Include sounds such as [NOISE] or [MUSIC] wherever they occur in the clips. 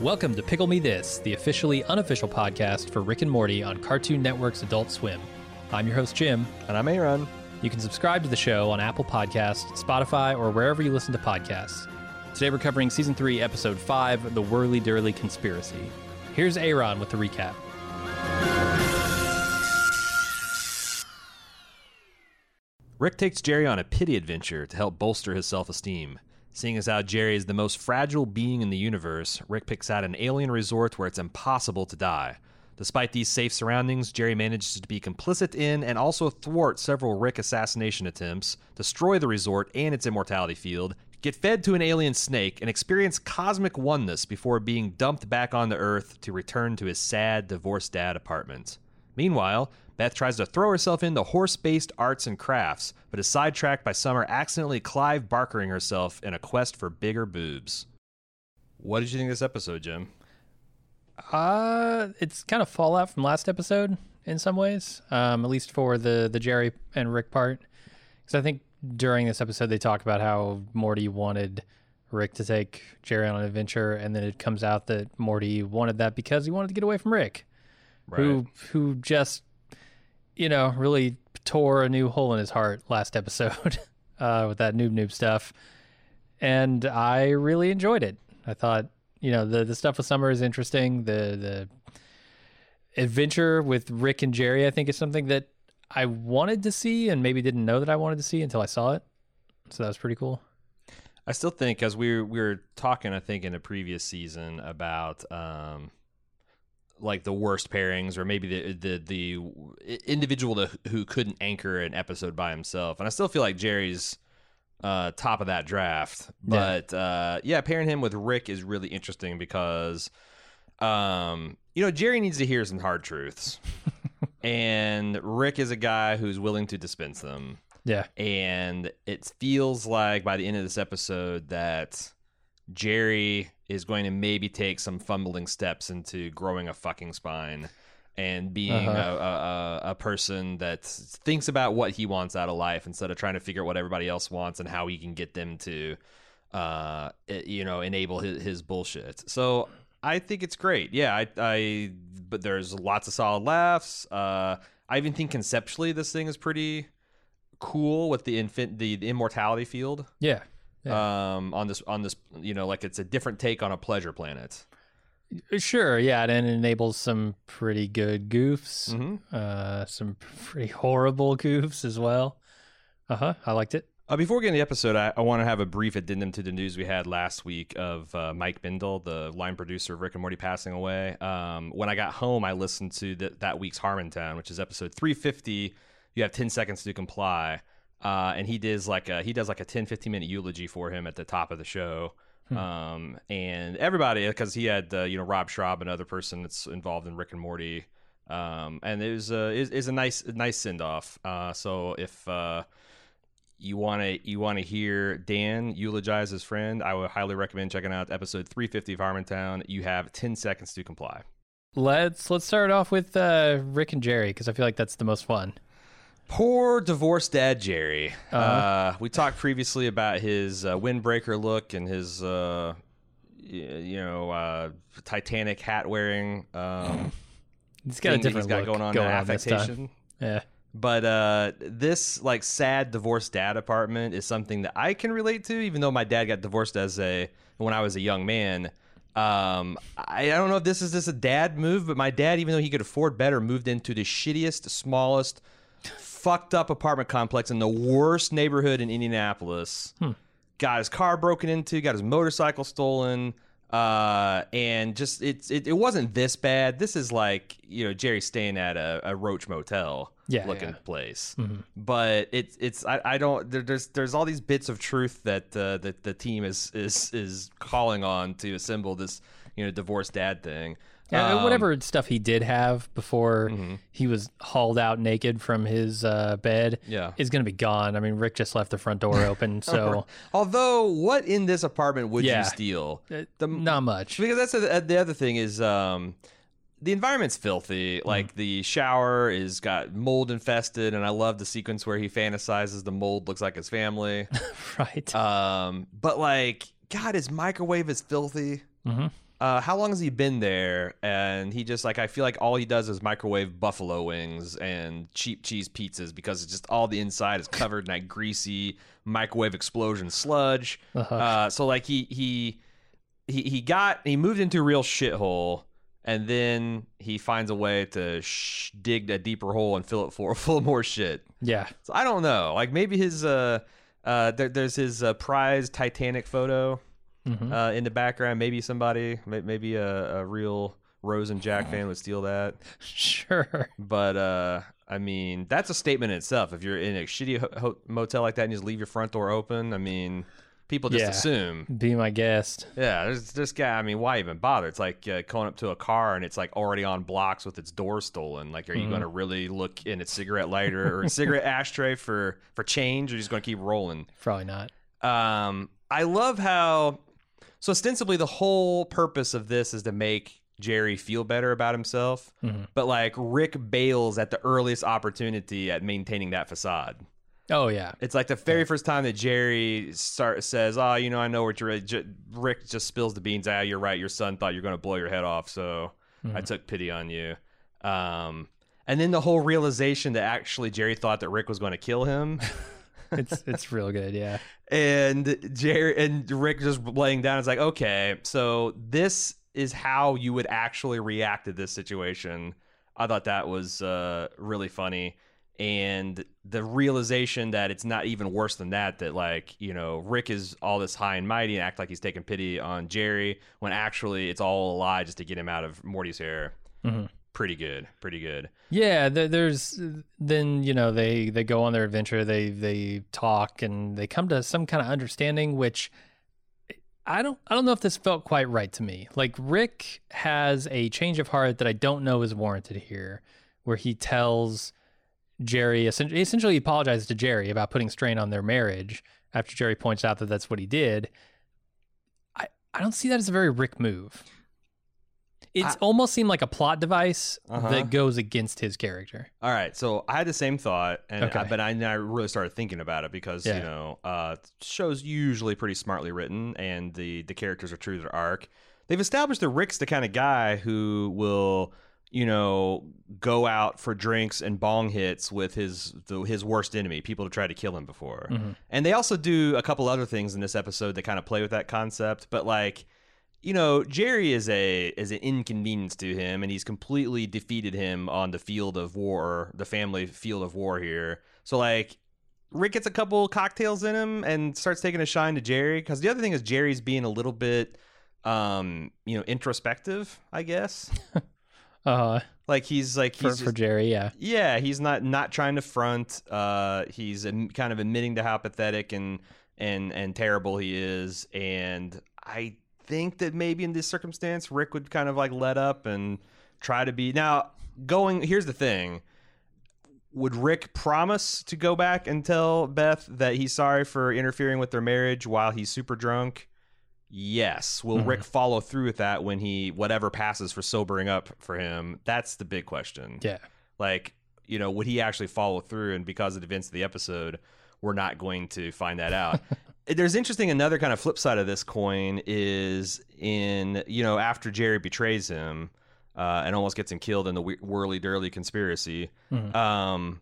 Welcome to Pickle Me This, the officially unofficial podcast for Rick and Morty on Cartoon Network's Adult Swim. I'm your host, Jim. And I'm Aaron. You can subscribe to the show on Apple Podcasts, Spotify, or wherever you listen to podcasts. Today we're covering Season 3, Episode 5, The Whirly Dirly Conspiracy. Here's Aaron with the recap. Rick takes Jerry on a pity adventure to help bolster his self esteem. Seeing as how Jerry is the most fragile being in the universe, Rick picks out an alien resort where it's impossible to die. Despite these safe surroundings, Jerry manages to be complicit in and also thwart several Rick assassination attempts, destroy the resort and its immortality field, get fed to an alien snake, and experience cosmic oneness before being dumped back onto Earth to return to his sad, divorced dad apartment. Meanwhile, Beth tries to throw herself into horse based arts and crafts, but is sidetracked by Summer accidentally Clive Barkering herself in a quest for bigger boobs. What did you think of this episode, Jim? Uh, it's kind of fallout from last episode in some ways, um, at least for the, the Jerry and Rick part. Because I think during this episode, they talk about how Morty wanted Rick to take Jerry on an adventure, and then it comes out that Morty wanted that because he wanted to get away from Rick, right. who who just you know really tore a new hole in his heart last episode [LAUGHS] uh, with that noob noob stuff, and I really enjoyed it. I thought you know the the stuff with Summer is interesting. The the adventure with Rick and Jerry, I think, is something that I wanted to see and maybe didn't know that I wanted to see until I saw it. So that was pretty cool. I still think, as we were, we were talking, I think in a previous season about um, like the worst pairings, or maybe the the the individual to, who couldn't anchor an episode by himself, and I still feel like Jerry's uh, top of that draft. But yeah. Uh, yeah, pairing him with Rick is really interesting because, um, you know, Jerry needs to hear some hard truths, [LAUGHS] and Rick is a guy who's willing to dispense them. Yeah. And it feels like by the end of this episode that Jerry is going to maybe take some fumbling steps into growing a fucking spine and being uh-huh. a, a, a, person that thinks about what he wants out of life instead of trying to figure out what everybody else wants and how he can get them to, uh, you know, enable his, his bullshit. So I think it's great. Yeah, I, I, but there's lots of solid laughs. Uh, I even think conceptually this thing is pretty cool with the infant the, the immortality field. Yeah. Yeah. Um, on this on this, you know, like it's a different take on a pleasure planet. Sure, yeah, and it enables some pretty good goofs, mm-hmm. uh, some pretty horrible goofs as well. Uh huh. I liked it. Uh, before we get into the episode, I, I want to have a brief addendum to the news we had last week of uh, Mike Bindle, the line producer of Rick and Morty, passing away. Um, when I got home, I listened to the, that week's Harmontown, which is episode 350 you have 10 seconds to comply. Uh, and he does like a, he does like a 10, 15 minute eulogy for him at the top of the show. Hmm. Um, and everybody, because he had, uh, you know, Rob Schrab, another person that's involved in Rick and Morty. Um, and it was, uh, is, is a nice, nice send off. Uh, so if, uh, you want to you want to hear Dan eulogize his friend, I would highly recommend checking out episode 350 of Harmontown. You have 10 seconds to comply. Let's let's start off with uh, Rick and Jerry because I feel like that's the most fun. Poor divorced dad Jerry. Uh-huh. Uh, we talked previously about his uh, windbreaker look and his, uh, you know, uh, Titanic hat wearing. Um, [LAUGHS] he's got a different he's got going on, going on affectation. Yeah. But uh, this like sad divorced dad apartment is something that I can relate to, even though my dad got divorced as a when I was a young man. Um, I, I don't know if this is just a dad move, but my dad, even though he could afford better, moved into the shittiest, smallest, fucked up apartment complex in the worst neighborhood in Indianapolis. Hmm. Got his car broken into, got his motorcycle stolen, uh, and just it's it, it wasn't this bad. This is like you know Jerry staying at a, a Roach Motel yeah, looking yeah. place, mm-hmm. but it's it's I, I don't there, there's there's all these bits of truth that uh, that the team is is is calling on to assemble this you know divorced dad thing. Yeah, um, whatever stuff he did have before mm-hmm. he was hauled out naked from his uh, bed yeah. is going to be gone. I mean, Rick just left the front door [LAUGHS] open. So, although, what in this apartment would yeah, you steal? Uh, the, not much. Because that's a, the other thing is um, the environment's filthy. Like the shower is got mold infested, and I love the sequence where he fantasizes the mold looks like his family. [LAUGHS] right. um, but like, God, his microwave is filthy. hmm Uh, how long has he been there? And he just like I feel like all he does is microwave buffalo wings and cheap cheese pizzas because it's just all the inside is covered in that greasy microwave explosion sludge. Uh-huh. Uh, so like he he he he got he moved into a real shithole, and then he finds a way to sh- dig a deeper hole and fill it full [LAUGHS] full of more shit. Yeah. So I don't know. Like maybe his uh uh there, there's his uh, prize Titanic photo hmm uh, in the background. Maybe somebody, maybe a, a real Rose and Jack fan would steal that. [LAUGHS] Sure. But uh, I mean, that's a statement in itself. If you're in a shitty ho- motel like that and you just leave your front door open, I mean, people just Yeah. assume. Be my guest. Yeah, there's this guy. I mean, why even bother? It's like uh, going up to a car and it's like already on blocks with its door stolen. Like, are you Mhm. going to really look in its cigarette lighter or a cigarette [LAUGHS] ashtray for for change, or are you just going to keep rolling? Probably not. Um, I love how so ostensibly the whole purpose of this is to make Jerry feel better about himself, Mhm. but like Rick bails at the earliest opportunity at maintaining that facade. Oh yeah. It's like the very first time that Jerry start says, "Oh, you know, I know what you're." J- Rick just spills the beans. Ah, you're right. Your son thought you're going to blow your head off, so I Mhm. took pity on you. Um, and then the whole realization that actually Jerry thought that Rick was going to kill him. [LAUGHS] It's it's real good. Yeah. and Jerry and Rick just laying down is like, okay, so this is how you would actually react to this situation. I thought that was uh, really funny, and the realization that it's not even worse than that. That like you know Rick is all this high and mighty and act like he's taking pity on Jerry when actually it's all a lie just to get him out of Morty's hair. Mhm. Pretty good, pretty good. Yeah, there, there's then you know they they go on their adventure. They they talk and they come to some kind of understanding, which I don't I don't know if this felt quite right to me. Like Rick has a change of heart that I don't know is warranted here, where he tells Jerry essentially, essentially he apologizes to Jerry about putting strain on their marriage after Jerry points out that that's what he did. I I don't see that as a very Rick move. It's I- almost seemed like a plot device Uh-huh. that goes against his character. All right, so I had the same thought, and Okay. I, but I, I really started thinking about it because Yeah. you know, uh, shows usually pretty smartly written, and the the characters are true to their arc. They've established that Rick's the kind of guy who will, you know, go out for drinks and bong hits with his the, his worst enemy, people to try to kill him before. Mhm. And they also do a couple other things in this episode that kind of play with that concept, but like you know, Jerry is a is an inconvenience to him, and he's completely defeated him on the field of war, the family field of war here. So like, Rick gets a couple cocktails in him and starts taking a shine to Jerry. Because the other thing is Jerry's being a little bit, um, you know, introspective, I guess. [LAUGHS] Uh, Like he's like for, he's for just- Jerry, yeah. yeah, he's not not trying to front. Uh, he's kind of admitting to how pathetic and and and terrible he is. And I think that maybe in this circumstance, Rick would kind of like let up and try to be now going. Here's the thing: Would Rick promise to go back and tell Beth that he's sorry for interfering with their marriage while he's super drunk? Yes. Will Mhm. Rick follow through with that when he whatever passes for sobering up for him? That's the big question Yeah. like you know would he actually follow through and because of the events of the episode we're not going to find that out [LAUGHS] there's interesting another kind of flip side of this coin is in you know after jerry betrays him uh, and almost gets him killed in the whirly dirly conspiracy Mhm. um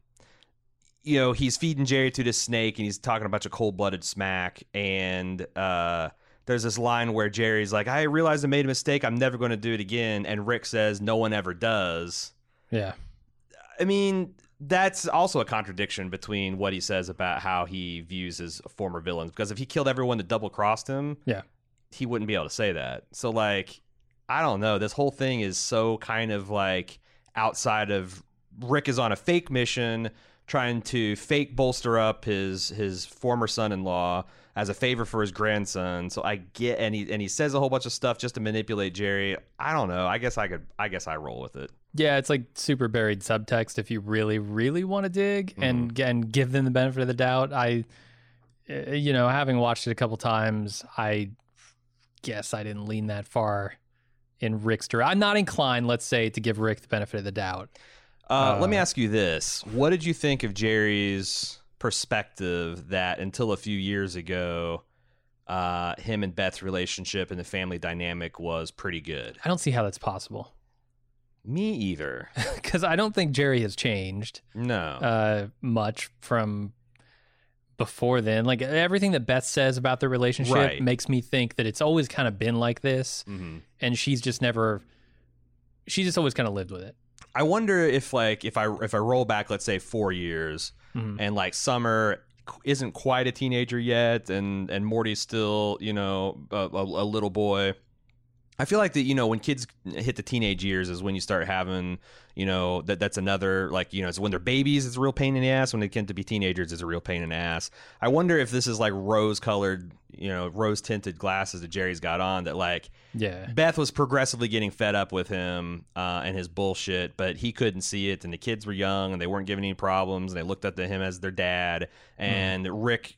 you know he's feeding jerry to this snake and he's talking about a bunch of cold-blooded smack and uh there's this line where jerry's like i realized i made a mistake i'm never going to do it again and rick says no one ever does Yeah. I mean, that's also a contradiction between what he says about how he views his former villains. Because if he killed everyone that double crossed him, Yeah. he wouldn't be able to say that. So, like, I don't know. This whole thing is so kind of like outside of Rick is on a fake mission trying to fake bolster up his his former son-in-law as a favor for his grandson. So I get and he and he says a whole bunch of stuff just to manipulate Jerry. I don't know. I guess I could I guess I roll with it. Yeah, it's like super buried subtext if you really, really want to dig and and give them the benefit of the doubt. I, uh, you know, having watched it a couple times, I guess I didn't lean that far in Rick's direction. I'm not inclined, let's say, to give Rick the benefit of the doubt. Uh, let me ask you this: What did you think of Jerry's perspective that until a few years ago, uh, him and Beth's relationship and the family dynamic was pretty good? I don't see how that's possible Me either. [LAUGHS] because I don't think Jerry has changed No. uh, much from before then. Like everything that Beth says about their relationship Right. makes me think that it's always kind of been like this, Mhm. and she's just never. She just always kind of lived with it. I wonder if like if I if I roll back, let's say four years, Mhm. and like Summer isn't quite a teenager yet, and and Morty's still you know a, a, a little boy. I feel like that you know when kids hit the teenage years is when you start having you know that that's another like you know it's when they're babies it's a real pain in the ass when they get to be teenagers it's a real pain in the ass. I wonder if this is like rose colored you know rose tinted glasses that Jerry's got on that like Yeah. Beth was progressively getting fed up with him uh, and his bullshit, but he couldn't see it. And the kids were young and they weren't giving any problems. And they looked up to him as their dad. And Rick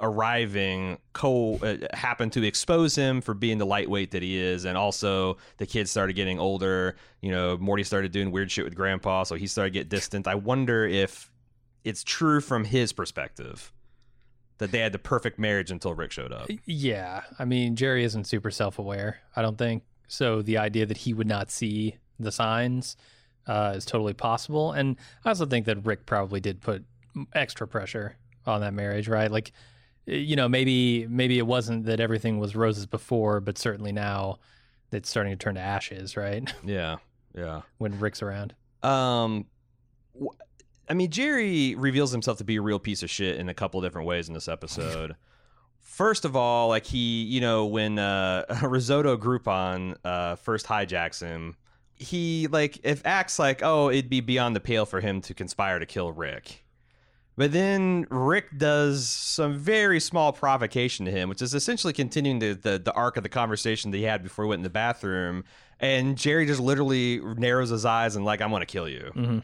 arriving co uh, happened to expose him for being the lightweight that he is. And also, the kids started getting older. You know, Morty started doing weird shit with Grandpa, so he started to get distant. I wonder if it's true from his perspective that they had the perfect marriage until Rick showed up. Yeah, I mean Jerry isn't super self-aware. I don't think so. The idea that he would not see the signs uh, is totally possible, and I also think that Rick probably did put extra pressure on that marriage, right? Like, you know, maybe maybe it wasn't that everything was roses before, but certainly now it's starting to turn to ashes, right? [LAUGHS] Yeah, yeah. when Rick's around. Um, wh- I mean, Jerry reveals himself to be a real piece of shit in a couple of different ways in this episode. First of all, like he, you know, when uh, [LAUGHS] Risotto Groupon uh, first hijacks him, he like if acts like, oh, it'd be beyond the pale for him to conspire to kill Rick. But then Rick does some very small provocation to him, which is essentially continuing the, the, the arc of the conversation that he had before he went in the bathroom. And Jerry just literally narrows his eyes and like, I'm going to kill you. Mhm.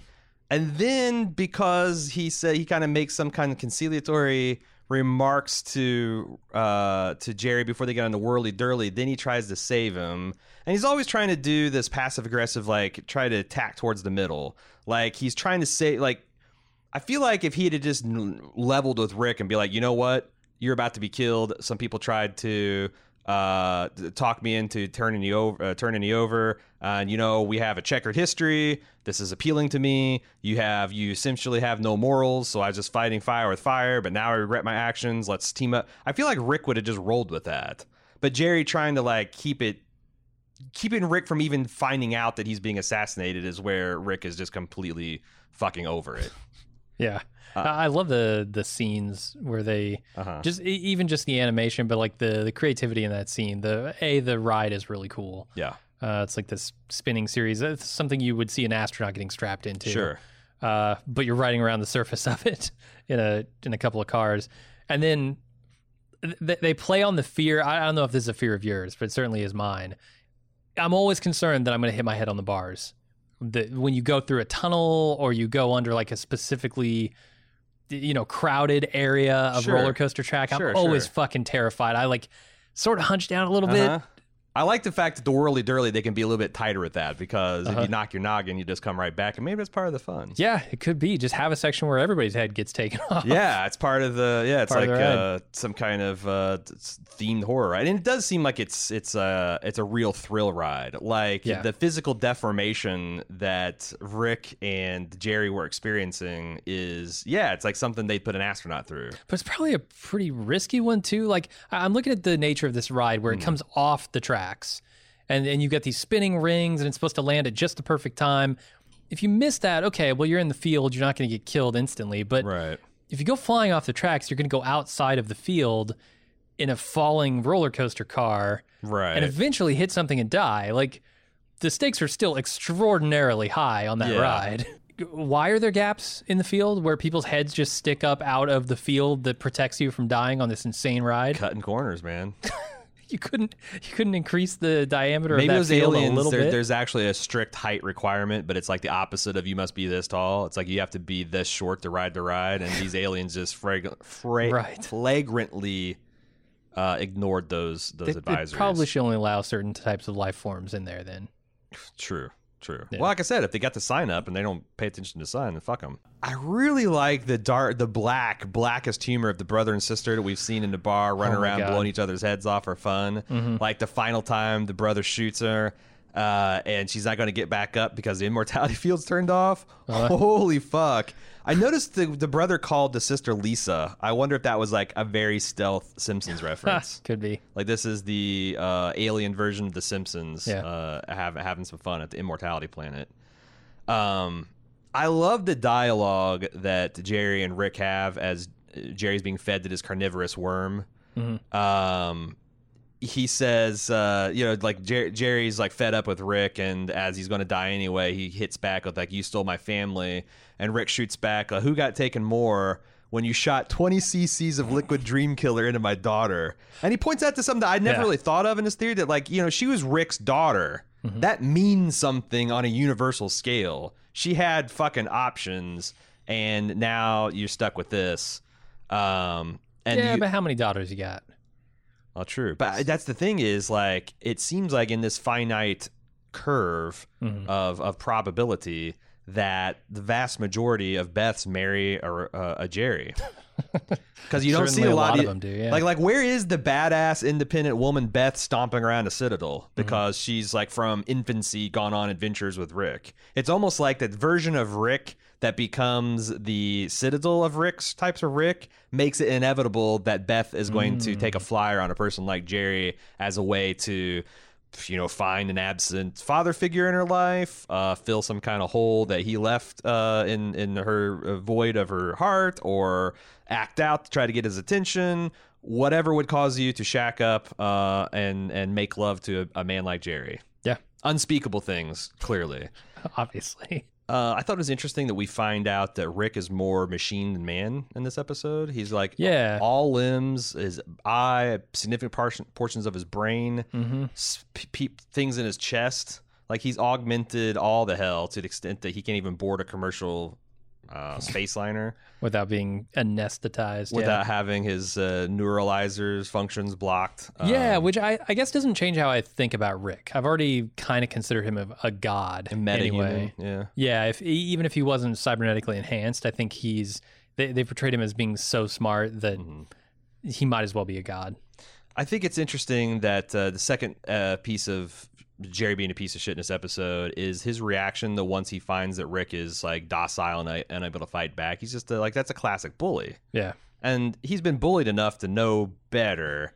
And then because he said he kind of makes some kind of conciliatory remarks to uh, to Jerry before they get on the whirly dirly, then he tries to save him. And he's always trying to do this passive aggressive, like try to attack towards the middle. Like he's trying to say, like I feel like if he had just leveled with Rick and be like, you know what, you're about to be killed. Some people tried to uh, talk me into turning you over, uh, turning you over. Uh, and you know, we have a checkered history. This is appealing to me. You have, you essentially have no morals. So I was just fighting fire with fire, but now I regret my actions. Let's team up. I feel like Rick would have just rolled with that, but Jerry trying to like keep it keeping Rick from even finding out that he's being assassinated is where Rick is just completely fucking over it. Yeah, Uh, I love the the scenes where they Uh-huh. just even just the animation, but like the the creativity in that scene. The a the ride is really cool. Yeah, Uh, it's like this spinning series. It's something you would see an astronaut getting strapped into. sure. Uh, but you're riding around the surface [LAUGHS] of it in a in a couple of cars, and then th- they play on the fear. I I don't know if this is a fear of yours, but it certainly is mine. I'm always concerned that I'm going to hit my head on the bars. That when you go through a tunnel or you go under like a specifically, you know, crowded area of Sure. roller coaster track, Sure, I'm always sure. fucking terrified. I like sort of hunch down a little Uh-huh. bit. I like the fact that the whirly dirly they can be a little bit tighter with that because if Uh-huh. you knock your noggin, you just come right back, and maybe that's part of the fun. Yeah, it could be. Just have a section where everybody's head gets taken [LAUGHS] off. Yeah, it's part of the yeah. It's Part like uh, some kind of uh, themed horror ride, and it does seem like it's it's a it's a real thrill ride. Like Yeah. the physical deformation that Rick and Jerry were experiencing is yeah, it's like something they put an astronaut through. But it's probably a pretty risky one too. Like I- I'm looking at the nature of this ride where it Hmm. comes off the tracks, and and you get these spinning rings, and it's supposed to land at just the perfect time. If you miss that, okay, well you're in the field, you're not going to get killed instantly. But Right. if you go flying off the tracks, you're going to go outside of the field in a falling roller coaster car, Right. and eventually hit something and die. Like the stakes are still extraordinarily high on that Yeah. ride. Why are there gaps in the field where people's heads just stick up out of the field that protects you from dying on this insane ride? Cutting corners, man. [LAUGHS] You couldn't you couldn't increase the diameter Maybe of that those field a aliens, little there, bit. there's actually a strict height requirement, but it's like the opposite of you must be this tall. It's like you have to be this short to ride the ride, and these aliens just frag- fra- [LAUGHS] Right. flagrantly uh, ignored those those They, they probably should only allow certain types of life forms in there. Then True, true. Yeah. Well, like I said, if they got the sign up and they don't pay attention to sign, then fuck them. I really like the dark, the black, blackest humor of the brother and sister that we've seen in the bar, running Oh around God. blowing each other's heads off for fun. Mm-hmm. Like the final time the brother shoots her. Uh, and she's not going to get back up because the immortality [LAUGHS] field's turned off. Holy fuck! I noticed the the brother called the sister Lisa. I wonder if that was like a very stealth Simpsons [LAUGHS] reference. could be. Like this is the uh, alien version of The Simpsons. Yeah. Uh, have, having some fun at the Immortality Planet. Um, I love the dialogue that Jerry and Rick have as uh, Jerry's being fed to this carnivorous worm. Um, he says, uh, you know, like Jer- Jerry's like fed up with Rick, and as he's going to die anyway, he hits back with like, "You stole my family," and Rick shoots back, uh, "Who got taken more?" When you shot 20 cc's of liquid dream killer into my daughter. And he points out to something that I never Yeah. really thought of in his theory that, like, you know, she was Rick's daughter. That means something on a universal scale. She had fucking options, and now you're stuck with this. Um, and yeah, you, but how many daughters you got? Well, true. But that's the thing is like it seems like in this finite curve Mm-hmm. of of probability that the vast majority of Beths marry a, a, a Jerry. [LAUGHS] Because you don't see a lot, lot of, them do, yeah. Like, like where is the badass independent woman Beth stomping around a citadel Mm-hmm. because she's like from infancy gone on adventures with Rick? It's almost like that version of Rick that becomes the citadel of Rick's types of Rick makes it inevitable that Beth is going to take a Mm. flyer on a person like Jerry as a way to you know find an absent father figure in her life uh, fill some kind of hole that he left uh, in in her uh, void of her heart or act out to try to get his attention whatever would cause you to shack up uh, and and make love to a, a man like jerry Yeah, unspeakable things clearly [LAUGHS] obviously. Uh, I thought it was interesting that we find out that Rick is more machine than man in this episode. He's like Yeah. all limbs, his eye, significant portion, portions of his brain, Mm-hmm. s- p- pe- things in his chest. Like he's augmented all the hell to the extent that he can't even board a commercial uh, space liner Without being anesthetized. without having his uh, neuralizers functions blocked. yeah. yeah, Um, which I, I guess doesn't change how I think about Rick. I've already kind of considered him a, a god metahuman. anyway. Yeah. Yeah, if even if he wasn't cybernetically enhanced, I think he's they, they portrayed him as being so smart that Mm-hmm. he might as well be a god. I think it's interesting that uh, the second uh, piece of Jerry being a piece of shit in this episode is his reaction the once he finds that Rick is like docile and uh, unable to fight back. He's just uh, like that's a classic bully, Yeah, and he's been bullied enough to know better.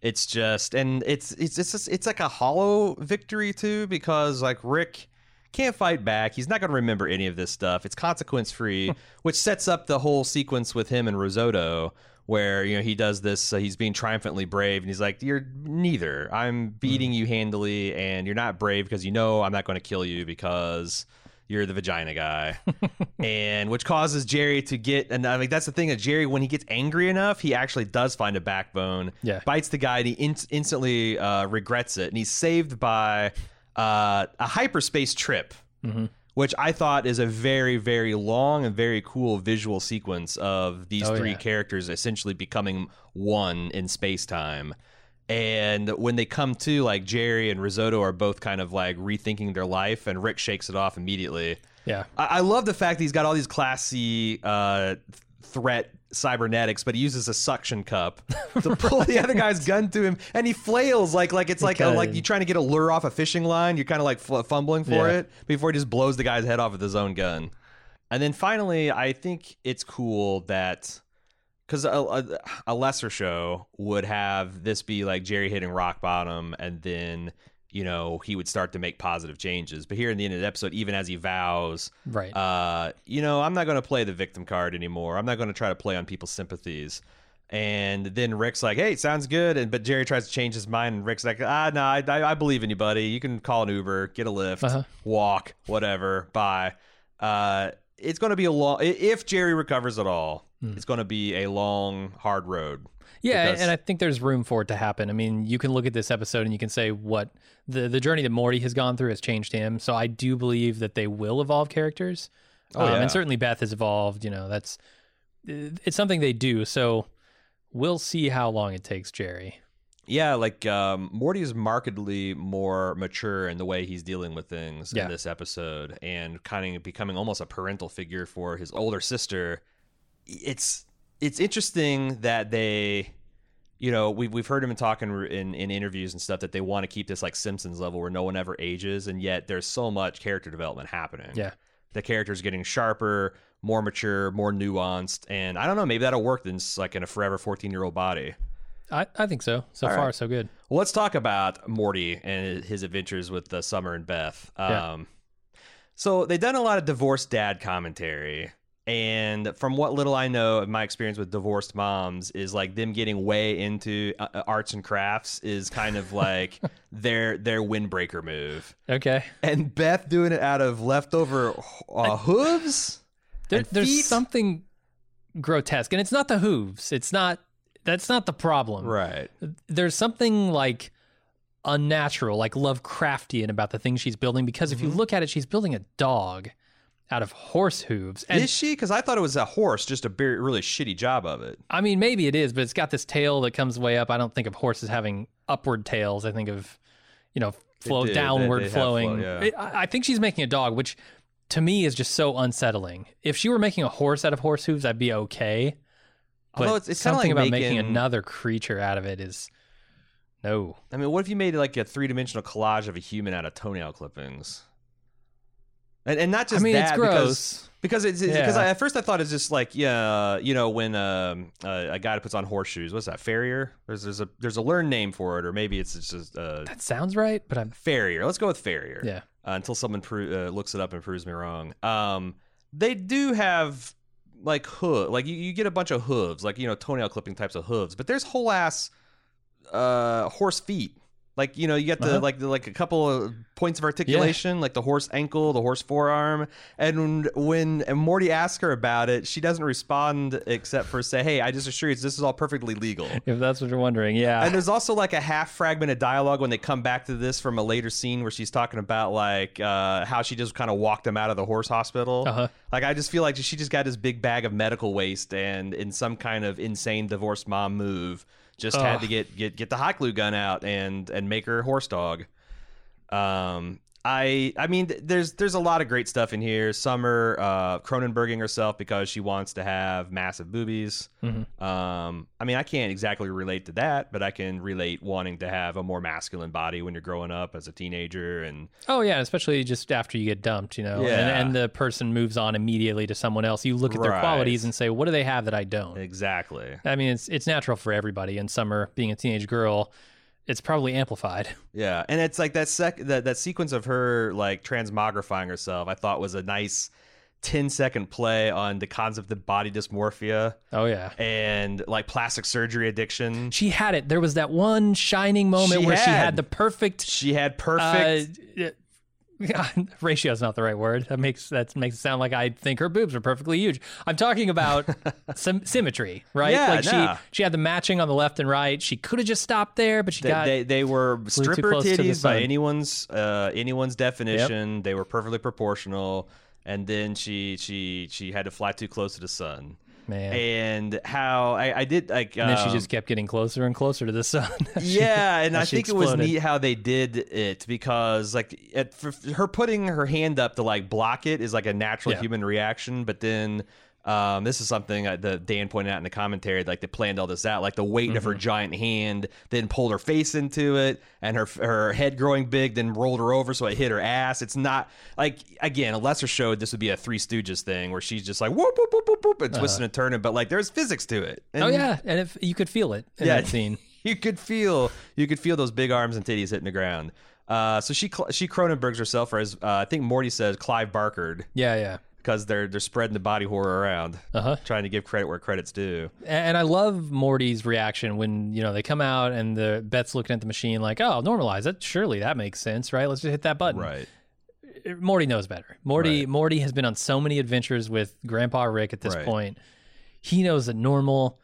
It's just and it's it's it's just, it's like a hollow victory too because like Rick can't fight back. He's not going to remember any of this stuff. It's consequence free, [LAUGHS] which sets up the whole sequence with him and Risotto, where you know he does this. Uh, he's being triumphantly brave, and he's like, "You're neither. I'm beating you handily, and you're not brave because you know I'm not going to kill you because." You're the vagina guy, [LAUGHS] and which causes Jerry to get. And I mean, that's the thing that Jerry, when he gets angry enough, he actually does find a backbone. Yeah. bites the guy, and he in- instantly uh, regrets it, and he's saved by uh, a hyperspace trip, Mm-hmm. Which I thought is a very, very long and very cool visual sequence of these Oh, three yeah. characters essentially becoming one in space time. And when they come to, like Jerry and Risotto are both kind of like rethinking their life, and Rick shakes it off immediately. yeah, I, I love the fact that he's got all these classy uh, threat cybernetics, but he uses a suction cup [LAUGHS] to pull the other guy's gun to him, and he flails like like it's like a, like Because- you trying to get a lure off a fishing line. You're kind of like fumbling for Yeah. it before he just blows the guy's head off with his own gun. And then finally, I think it's cool that because a, a, a lesser show would have this be like Jerry hitting rock bottom, and then you know he would start to make positive changes. But here in the end of the episode, even as he vows, right. uh, you know, I'm not going to play the victim card anymore. I'm not going to try to play on people's sympathies. And then Rick's like, "Hey, sounds good," and but Jerry tries to change his mind, and Rick's like, "Ah, no, I, I, I believe in you, buddy. You can call an Uber, get a lift, Uh-huh. walk, whatever. Bye." Uh, it's going to be a long. If Jerry recovers at all, it's going to be a long, hard road. Yeah, because- and I think there's room for it to happen. I mean, you can look at this episode and you can say what the the journey that Morty has gone through has changed him. So I do believe that they will evolve characters. Oh, um, yeah. and certainly Beth has evolved. You know, that's it's something they do. So we'll see how long it takes Jerry. Yeah, like um, Morty is markedly more mature in the way he's dealing with things Yeah. in this episode, and kind of becoming almost a parental figure for his older sister. It's it's interesting that they, you know, we've we've heard him talking in in interviews and stuff that they want to keep this like Simpsons level where no one ever ages, and yet there's so much character development happening. Yeah. the character's getting sharper, more mature, more nuanced, and I don't know, maybe that'll work in like in a forever 14 year old body. I, I think so. So All far, right. so good. Well, let's talk about Morty and his adventures with uh, Summer and Beth. Um, Yeah. So they've done a lot of divorced dad commentary. And from what little I know of my experience with divorced moms, is like them getting way into uh, uh, arts and crafts is kind of like [LAUGHS] their their windbreaker move. Okay. And Beth doing it out of leftover uh, hooves. There, And there's feet? something grotesque, and it's not the hooves. It's not. That's not the problem. Right. There's something like unnatural, like Lovecraftian about the things she's building. Because Mm-hmm. if you look at it, she's building a dog out of horse hooves, and is she? Because I thought it was a horse, just a very, really shitty job of it. I mean, maybe it is, but it's got this tail that comes way up. I don't think of horses having upward tails. I think of, you know, flow do. They- downward they have flowing. flow, yeah. It- I I think she's making a dog, which to me is just so unsettling. If she were making a horse out of horse hooves, I'd be okay. But Although it's- it's something like about making, making- another creature out of it is no. I mean, what if you made like a three dimensional collage of a human out of toenail clippings? And, and not just I mean, that it's because gross. because it's because Yeah. I, at first I thought it's just like yeah you know when um, uh, a guy puts on horseshoes what's that farrier there's there's a there's a learned name for it or maybe it's just uh, That sounds right, but I'm farrier let's go with farrier yeah. uh, until someone pro- uh, looks it up and proves me wrong. Um, they do have like hood, like you, you get a bunch of hooves, like you know toenail clipping types of hooves, but there's whole ass uh, horse feet. Like you know, you get the Uh-huh. like the, like a couple of points of articulation, like the horse ankle, the horse forearm, and when and Morty asks her about it, she doesn't respond except for say, "Hey, I just assure you, this is all perfectly legal." If that's what you're wondering, yeah. And there's also like a half fragment of dialogue when they come back to this from a later scene where she's talking about like uh, how she just kind of walked them out of the horse hospital. Uh-huh. Like I just feel like she just got this big bag of medical waste and in some kind of insane divorced mom move, just had to get get get the hot glue gun out and and make her a horse dog. Um. I I mean there's there's a lot of great stuff in here. Summer uh Cronenberging herself because she wants to have massive boobies. Mhm. Um, I mean, I can't exactly relate to that, but I can relate wanting to have a more masculine body when you're growing up as a teenager. And Oh yeah, especially just after you get dumped, you know, Yeah. and, and the person moves on immediately to someone else. You look at their Right. qualities and say, "What do they have that I don't?" exactly, I mean, it's it's natural for everybody. And Summer, being a teenage girl, it's probably amplified. [LAUGHS] yeah, and it's like that sec that that sequence of her like transmogrifying herself. I thought was a nice 10 second play on the concept of body dysmorphia Oh yeah, and like plastic surgery addiction. she had it. There was that one shining moment She where she had. had the perfect. She had perfect. Uh, [LAUGHS] ratio is not the right word. That makes that makes it sound like I think her boobs are perfectly huge. I'm talking about [LAUGHS] sym- symmetry, right? Yeah, like nah. she she had the matching on the left and right. She could have just stopped there, but she They, got they they were stripper close to the titties by anyone's uh, anyone's definition. They were perfectly proportional, and then she she she had to fly too close to the sun. Man. And how I, I did like and then she um, just kept getting closer and closer to the sun. [LAUGHS] yeah, and I she think it was neat how they did it because like at, for her putting her hand up to like block it is like a natural Yeah. human reaction, but then. Um, this is something that Dan pointed out in the commentary. Like they planned all this out, like the weight of her Mm-hmm. giant hand, then pulled her face into it, and her her head growing big, then rolled her over so it hit her ass. It's not like again, a lesser show. This would be a Three Stooges thing where she's just like whoop whoop whoop whoop whoop and twisting and turning, but like there's physics to it. And Uh-huh. oh yeah, and if you could feel it in Yeah. that scene. [LAUGHS] you could feel you could feel those big arms and titties hitting the ground. Uh, so she she Cronenberg's herself or as uh, I think Morty says Clive Barkered Yeah, yeah. Because they're they're spreading the body horror around, Uh huh. trying to give credit where credit's due. And I love Morty's reaction when you know they come out and the Beth's looking at the machine like, "Oh, normalize it. Surely that makes sense, right? Let's just hit that button." Right. Morty knows better. Morty Right. Morty has been on so many adventures with Grandpa Rick at this Right. point. He knows that normal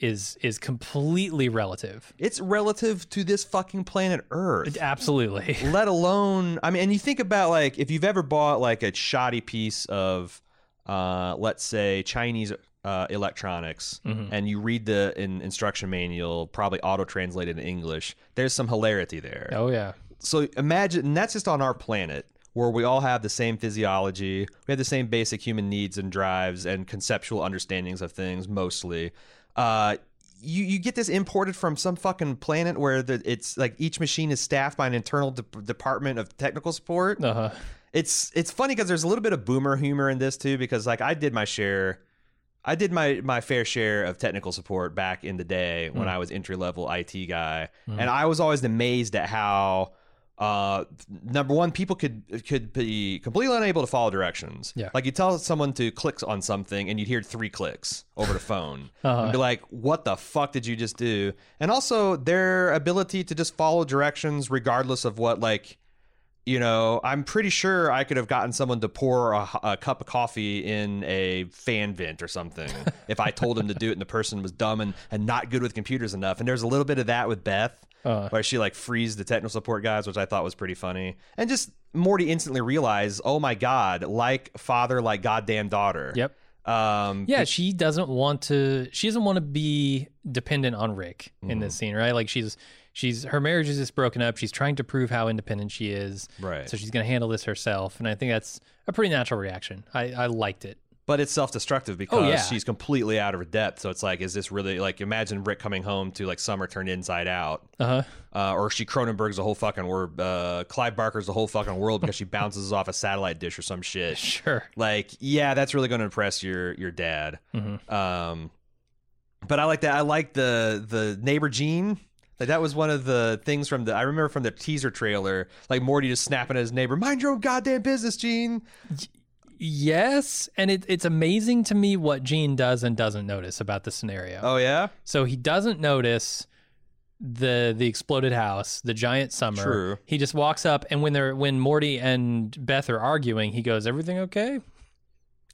is is completely relative. It's relative to this fucking planet Earth. Absolutely. [LAUGHS] let alone i mean and you think about like if you've ever bought like a shoddy piece of uh let's say chinese uh, electronics Mm-hmm. and you read the in, instruction manual, probably auto translated in English, there's some hilarity there. Oh yeah. So imagine, and that's just on our planet where we all have the same physiology, we have the same basic human needs and drives and conceptual understandings of things mostly. Uh, you, you get this imported from some fucking planet where the, it's like each machine is staffed by an internal de- department of technical support. Uh huh. it's it's funny because there's a little bit of boomer humor in this too because like I did my share I did my my fair share of technical support back in the day when I was entry level IT guy. And I was always amazed at how uh number one people could could be completely unable to follow directions Yeah. like you tell someone to click on something and you'd hear three clicks over the phone [LAUGHS] Uh-huh. and be like what the fuck did you just do and also their ability to just follow directions regardless of what like you know, I'm pretty sure I could have gotten someone to pour a, a cup of coffee in a fan vent or something if I told him to do it and the person was dumb and, and not good with computers enough. And there's a little bit of that with Beth, Uh. where she like frees the technical support guys, which I thought was pretty funny. And just Morty instantly realized, oh my God, like father, like goddamn daughter. Yep. Um, Yeah, she doesn't want to. She doesn't want to be dependent on Rick in Mm-hmm. this scene, right? Like she's she's her marriage is just broken up. She's trying to prove how independent she is, Right. So she's going to handle this herself, and I think that's a pretty natural reaction. I, I liked it. but it's self-destructive because Oh, yeah. she's completely out of her depth. So it's like, is this really like? Imagine Rick coming home to like summer turned inside out. Uh huh. uh, or she Cronenberg's the whole fucking world. Uh, Clive Barker's the whole fucking world because she [LAUGHS] bounces off a satellite dish or some shit. Sure. Like, yeah, that's really going to impress your your dad. Mm-hmm. Um, but I like that. I like the the neighbor Gene. Like that was one of the things from the I remember from the teaser trailer. Like Morty just snapping at his neighbor, "Mind your own goddamn business, Gene." Yes, and it, it's amazing to me what Gene does and doesn't notice about the scenario. Oh yeah, So he doesn't notice the the exploded house, the giant summer. True. He just walks up, and when they're when Morty and Beth are arguing, he goes, "Everything okay?"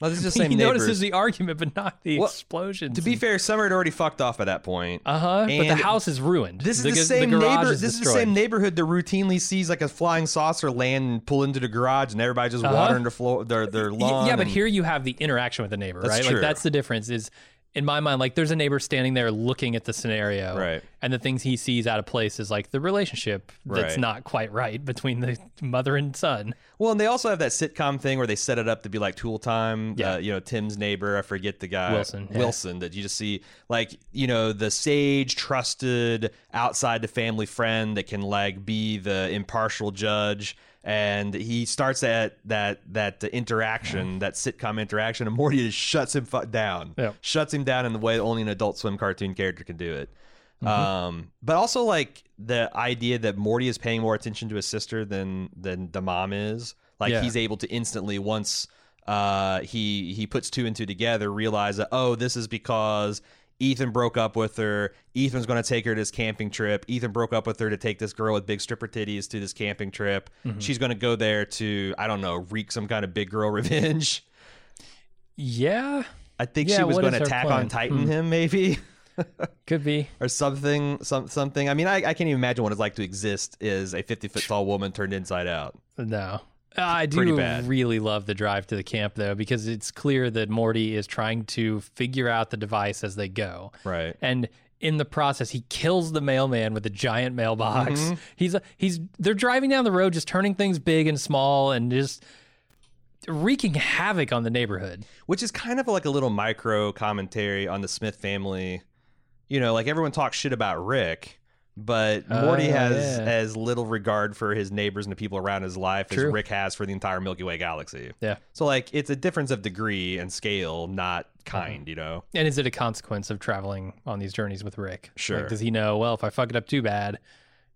Well, this is the [LAUGHS] same he neighbors. notices the argument, but not the Well, explosions. to be fair, Summer had already fucked off at that point. uh huh. But the house is ruined. This is the, the, same the neighbor. Is This is the same neighborhood that routinely sees like a flying saucer land and pull into the garage, and everybody just Uh-huh. watering their floor, their their lawn. Yeah, but here you have the interaction with the neighbor, That's right? true. Like that's the difference. Is in my mind, like there's a neighbor standing there looking at the scenario, Right. And the things he sees out of place is like the relationship that's Right. not quite right between the mother and son. Well, and they also have that sitcom thing where they set it up to be like Tool Time. Yeah. Uh, you know, Tim's neighbor. I forget the guy. Wilson, yeah. Wilson. That you just see like you know the sage, trusted, outside the family friend that can like be the impartial judge. And he starts that that that interaction, that sitcom interaction, and Morty just shuts him fu- down. Yeah. Shuts him down in the way only an Adult Swim cartoon character can do it. Um, but also like the idea that Morty is paying more attention to his sister than than the mom is. Like Yeah. he's able to instantly once uh he he puts two and two together realize that oh this is because Ethan broke up with her. Ethan's going to take her to this camping trip. Ethan broke up with her to take this girl with big stripper titties to this camping trip. Mm-hmm. She's going to go there to I don't know wreak some kind of big girl [LAUGHS] revenge. Yeah, I think Yeah, she was going to attack plan? on Titan Hmm. him maybe. [LAUGHS] could be. or something some something i mean i, I can't even imagine what it's like to exist as a 50 foot tall woman turned inside out No. I do really love the drive to the camp though, because it's clear that Morty is trying to figure out the device as they go. right. And in the process he kills the mailman with a giant mailbox. Mm-hmm. [LAUGHS] he's he's they're driving down the road just turning things big and small and just wreaking havoc on the neighborhood. Which is kind of like a little micro commentary on the smith family. You know like everyone talks shit about rick but morty Oh, has yeah. as little regard for his neighbors and the people around his life True. as rick has for the entire milky way galaxy yeah so like it's a difference of degree and scale not kind you know and is it a consequence of traveling on these journeys with rick Sure. Like, does he know well if i fuck it up too bad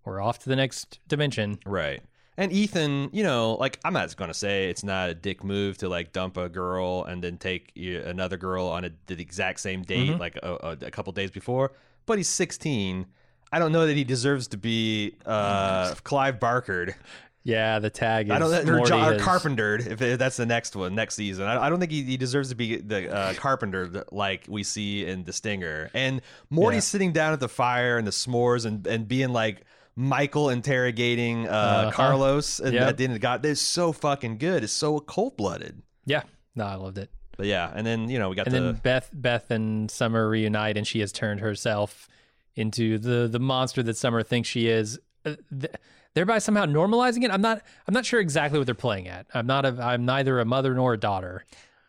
we're off to the next dimension Right. And Ethan, you know, like I'm not going to say it's not a dick move to like dump a girl and then take another girl on a, the exact same date Mm-hmm. like a, a, a couple days before, but he's 16. I don't know that he deserves to be uh, Clive Barkered. yeah the tag is I don't or, or Carpentered if, if that's the next one next season. I, I don't think he, he deserves to be the uh, [LAUGHS] Carpenter like we see in The Stinger. And Morty's Yeah. sitting down at the fire and the s'mores and, and being like Michael interrogating uh, Uh-huh. Carlos and Yep. at the end of the god. It's so fucking good. It's so cold blooded. yeah no i loved it But yeah, and then you know we got And the then Beth Beth and Summer reunite, and she has turned herself into the the monster that Summer thinks she is. Uh, th- thereby somehow normalizing it. I'm not. I'm not sure exactly what they're playing at. I'm not. A, I'm neither a mother nor a daughter.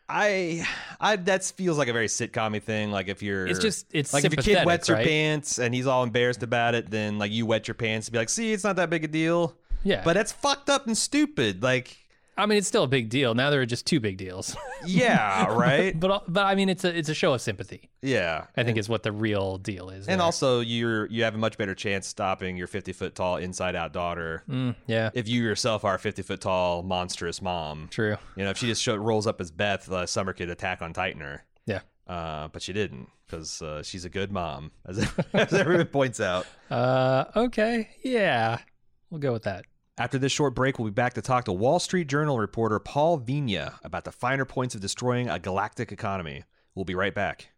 I I that feels like a very sitcom thing. Like if you're It's just it's like if your kid wets her right? pants and he's all embarrassed about it, then like you wet your pants and be like, see, it's not that big a deal. Yeah, But that's fucked up and stupid. Like, I mean, it's still a big deal. Now there are just two big deals. [LAUGHS] yeah, right? but but I mean, it's a it's a show of sympathy. Yeah. I think is what the real deal is. And there. also, you're you have a much better chance stopping your 50 foot tall inside out daughter Mm, yeah, if you yourself are a 50 foot tall monstrous mom. true. You know, if she just show, rolls up as Beth, uh, Summer could attack on Titan her. Yeah. Uh, but she didn't because uh, she's a good mom, as, [LAUGHS] as everyone points out. Uh, okay, yeah, we'll go with that. After this short break, we'll be back to talk to Wall Street Journal reporter Paul Vigna about the finer points of destroying a galactic economy. We'll be right back.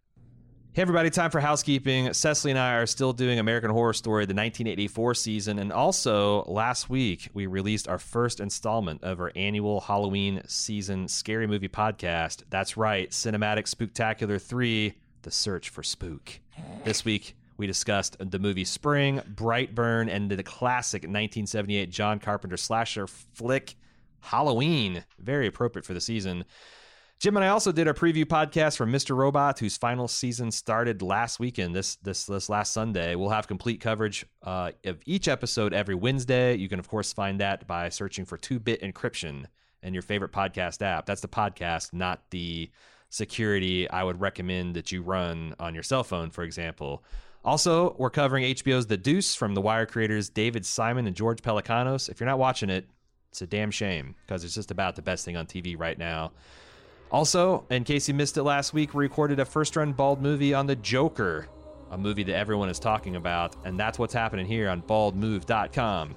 Hey, everybody, time for housekeeping. Cecily and I are still doing American Horror Story, the 1984 season. And also, last week, we released our first installment of our annual Halloween season scary movie podcast. That's right, Cinematic Spooktacular 3 The Search for Spook. This week, we discussed the movie Spring, Brightburn, and the classic 1978 John Carpenter slasher flick Halloween. Very appropriate for the season. Jim and I also did a preview podcast for Mr. Robot, whose final season started last weekend, this this this last Sunday. We'll have complete coverage uh, of each episode every Wednesday. You can of course find that by searching for Two Bit Encryption in your favorite podcast app. That's the podcast, not the security I would recommend that you run on your cell phone, for example. Also, we're covering HBO's The Deuce from the Wire creators David Simon and George Pelecanos. If you're not watching it, it's a damn shame because it's just about the best thing on TV right now. Also, in case you missed it last week, we recorded a first run bald movie on The Joker, a movie that everyone is talking about, and that's what's happening here on baldmove.com.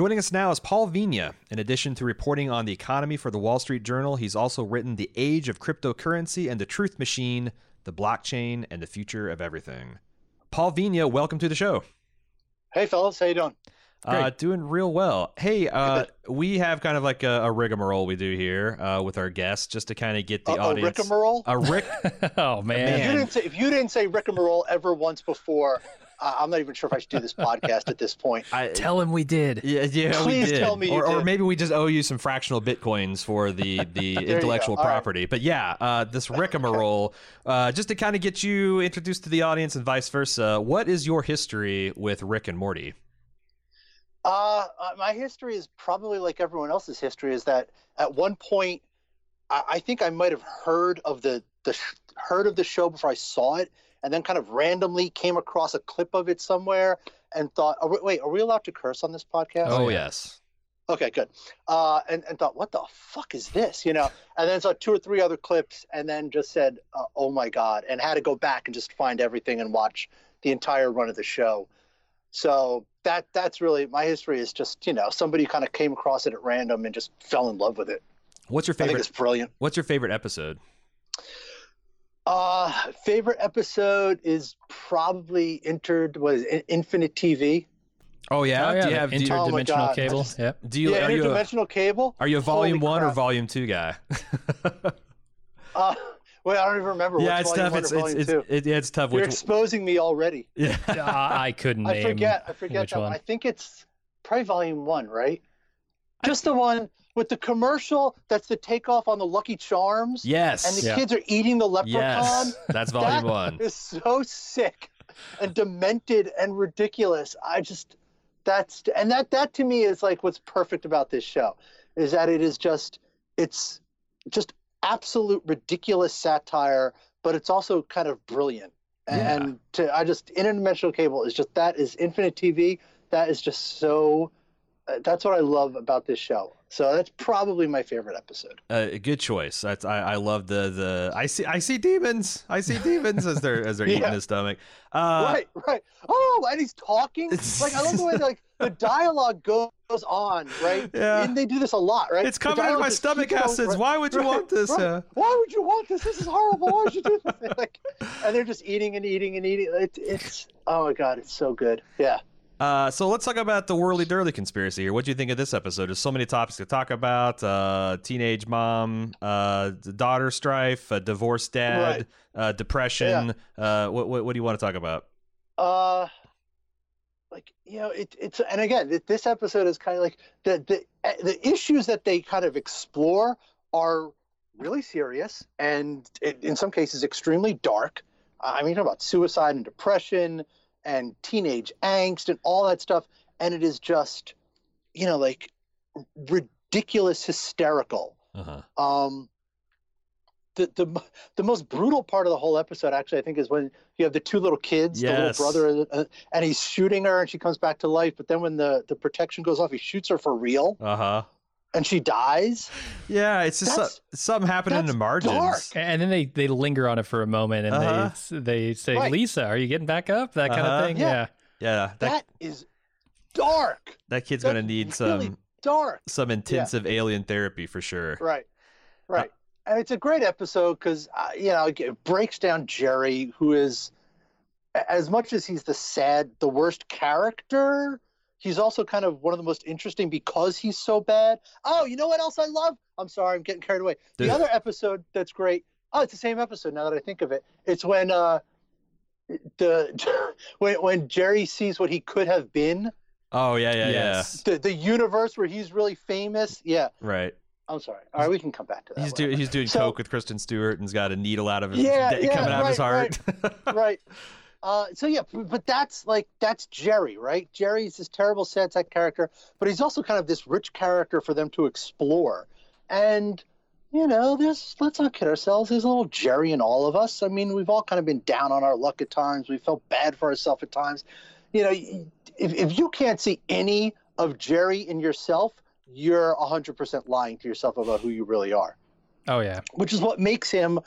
Joining us now is Paul Vigna. In addition to reporting on the economy for the Wall Street Journal, he's also written The Age of Cryptocurrency and the Truth Machine, The Blockchain, and the Future of Everything. Paul Vigna, welcome to the show. Hey, fellas, how you doing? Uh, doing real well. Hey, uh, we have kind of like a, a rigmarole we do here uh, with our guests just to kind of get the A- a audience. rigmarole? A rick. [LAUGHS] oh, man. If you didn't say if you didn't say rigmarole ever once before, I- I'm not even sure if I should do this podcast at this point. [LAUGHS] I, Tell him we did. yeah, yeah, Please we did. tell me you or, or maybe we just owe you some fractional bitcoins for the [LAUGHS] the intellectual All right. property. But yeah, uh, this [LAUGHS] rigmarole, uh, just to kind of get you introduced to the audience and vice versa. What is your history with Rick and Morty? Uh, uh, my history is probably like everyone else's history. Is that at one point, I, I think I might have heard of the the sh- heard of the show before I saw it, and then kind of randomly came across a clip of it somewhere and thought, oh, wait, wait, are we allowed to curse on this podcast? Oh, yes. Okay, good. Uh, and, and thought, what the fuck is this? You know, and then saw two or three other clips, and then just said, uh, oh my god, and had to go back and just find everything and watch the entire run of the show. So that that's really my history. Is just you know somebody kind of came across it at random and just fell in love with it. What's your favorite? I think it's brilliant. What's your favorite episode? Uh, favorite episode is probably entered was Infinite TV. Oh yeah. Oh, yeah, do you have? Do you, Oh interdimensional God, cable. just- Yep. do you yeah, are you a, interdimensional cable. are you a volume Holy one or volume two guy? [LAUGHS] Uh, wait, I don't even remember. yeah, what's it's tough. It's it's volume it's, it, yeah, it's tough. You're Which exposing me already. [LAUGHS] yeah. I [LAUGHS] I couldn't I forget. I forget which that one. one. I think it's probably volume one, right? Just the one with the commercial. That's the takeoff on the Lucky Charms. Yes. And the Yeah. kids are eating the leprechaun. yes. That's volume That one. is so sick and demented and ridiculous. I just that's and that that to me is like what's perfect about this show is that it is just it's just absolute ridiculous satire, but it's also kind of brilliant. Yeah. And to I just interdimensional cable is just that is infinite TV. That is just so. Uh, that's what I love about this show. So that's probably my favorite episode. Uh, a good choice. That's, I I love the the I see I see demons. I see demons as they're as they're [LAUGHS] eating Yeah. his stomach. Uh, right, right. Oh, and he's talking. [LAUGHS] Like I love the way like the dialogue goes on, right? Yeah. And they do this a lot, right? It's coming out of my stomach acids. right, Why would you right, want this? right. Uh, Why would you want this? This is horrible. Why would you do this? [LAUGHS] like, and they're just eating and eating and eating. It, it's oh my god, it's so good. Yeah. Uh, so let's talk about the whirly dirly conspiracy here. What do you think of this episode? There's so many topics to talk about: uh, teenage mom, uh, daughter strife, divorced dad, Right. uh, depression. Uh, what, what what do you want to talk about? Uh, like you know, it, it's and again, this episode is kind of like the the uh, the issues that they kind of explore are really serious and in some cases extremely dark. I mean, talk about suicide and depression and teenage angst and all that stuff, and it is just, you know, like ridiculous, hysterical. Uh-huh. Um, the the the most brutal part of the whole episode, actually, I think, is when you have the two little kids, Yes. the little brother, uh, and he's shooting her, and she comes back to life. But then when the the protection goes off, he shoots her for real, Uh huh. And she dies. Yeah, it's just That's- something happening in the margins. dark. And then they, they linger on it for a moment and Uh-huh. they they say, Right. Lisa, are you getting back up? That kind Uh-huh. of thing. Yeah. Yeah. Yeah, that that is dark, that kid's that's gonna need really some dark. some intensive alien therapy for sure. Right, right. and it's a great episode because uh, you know it breaks down Jerry, who is as much as he's the sad, the worst character. He's also kind of one of the most interesting because he's so bad. Oh, you know what else I love? I'm sorry, I'm getting carried away. The other episode that's great. Oh, it's the same episode now that I think of it. It's when uh the [LAUGHS] when when Jerry sees what he could have been. Oh yeah, yeah, yes. The the universe where he's really famous. Yeah. yeah. Right. I'm sorry. All right, we can come back to that. He's whatever. doing he's doing So- coke with Kristen Stewart and's got a needle out of his Yeah, da- yeah, coming out of his right, heart. right. [LAUGHS] Uh, so yeah, but that's like that's Jerry, right? Jerry's this terrible sad sack character, but he's also kind of this rich character for them to explore. And you know, there's let's not kid ourselves. There's a little Jerry in all of us. I mean, we've all kind of been down on our luck at times. We felt bad for ourselves at times. You know, if if you can't see any of Jerry in yourself, you're 100% lying to yourself about who you really are Oh yeah. which is what makes him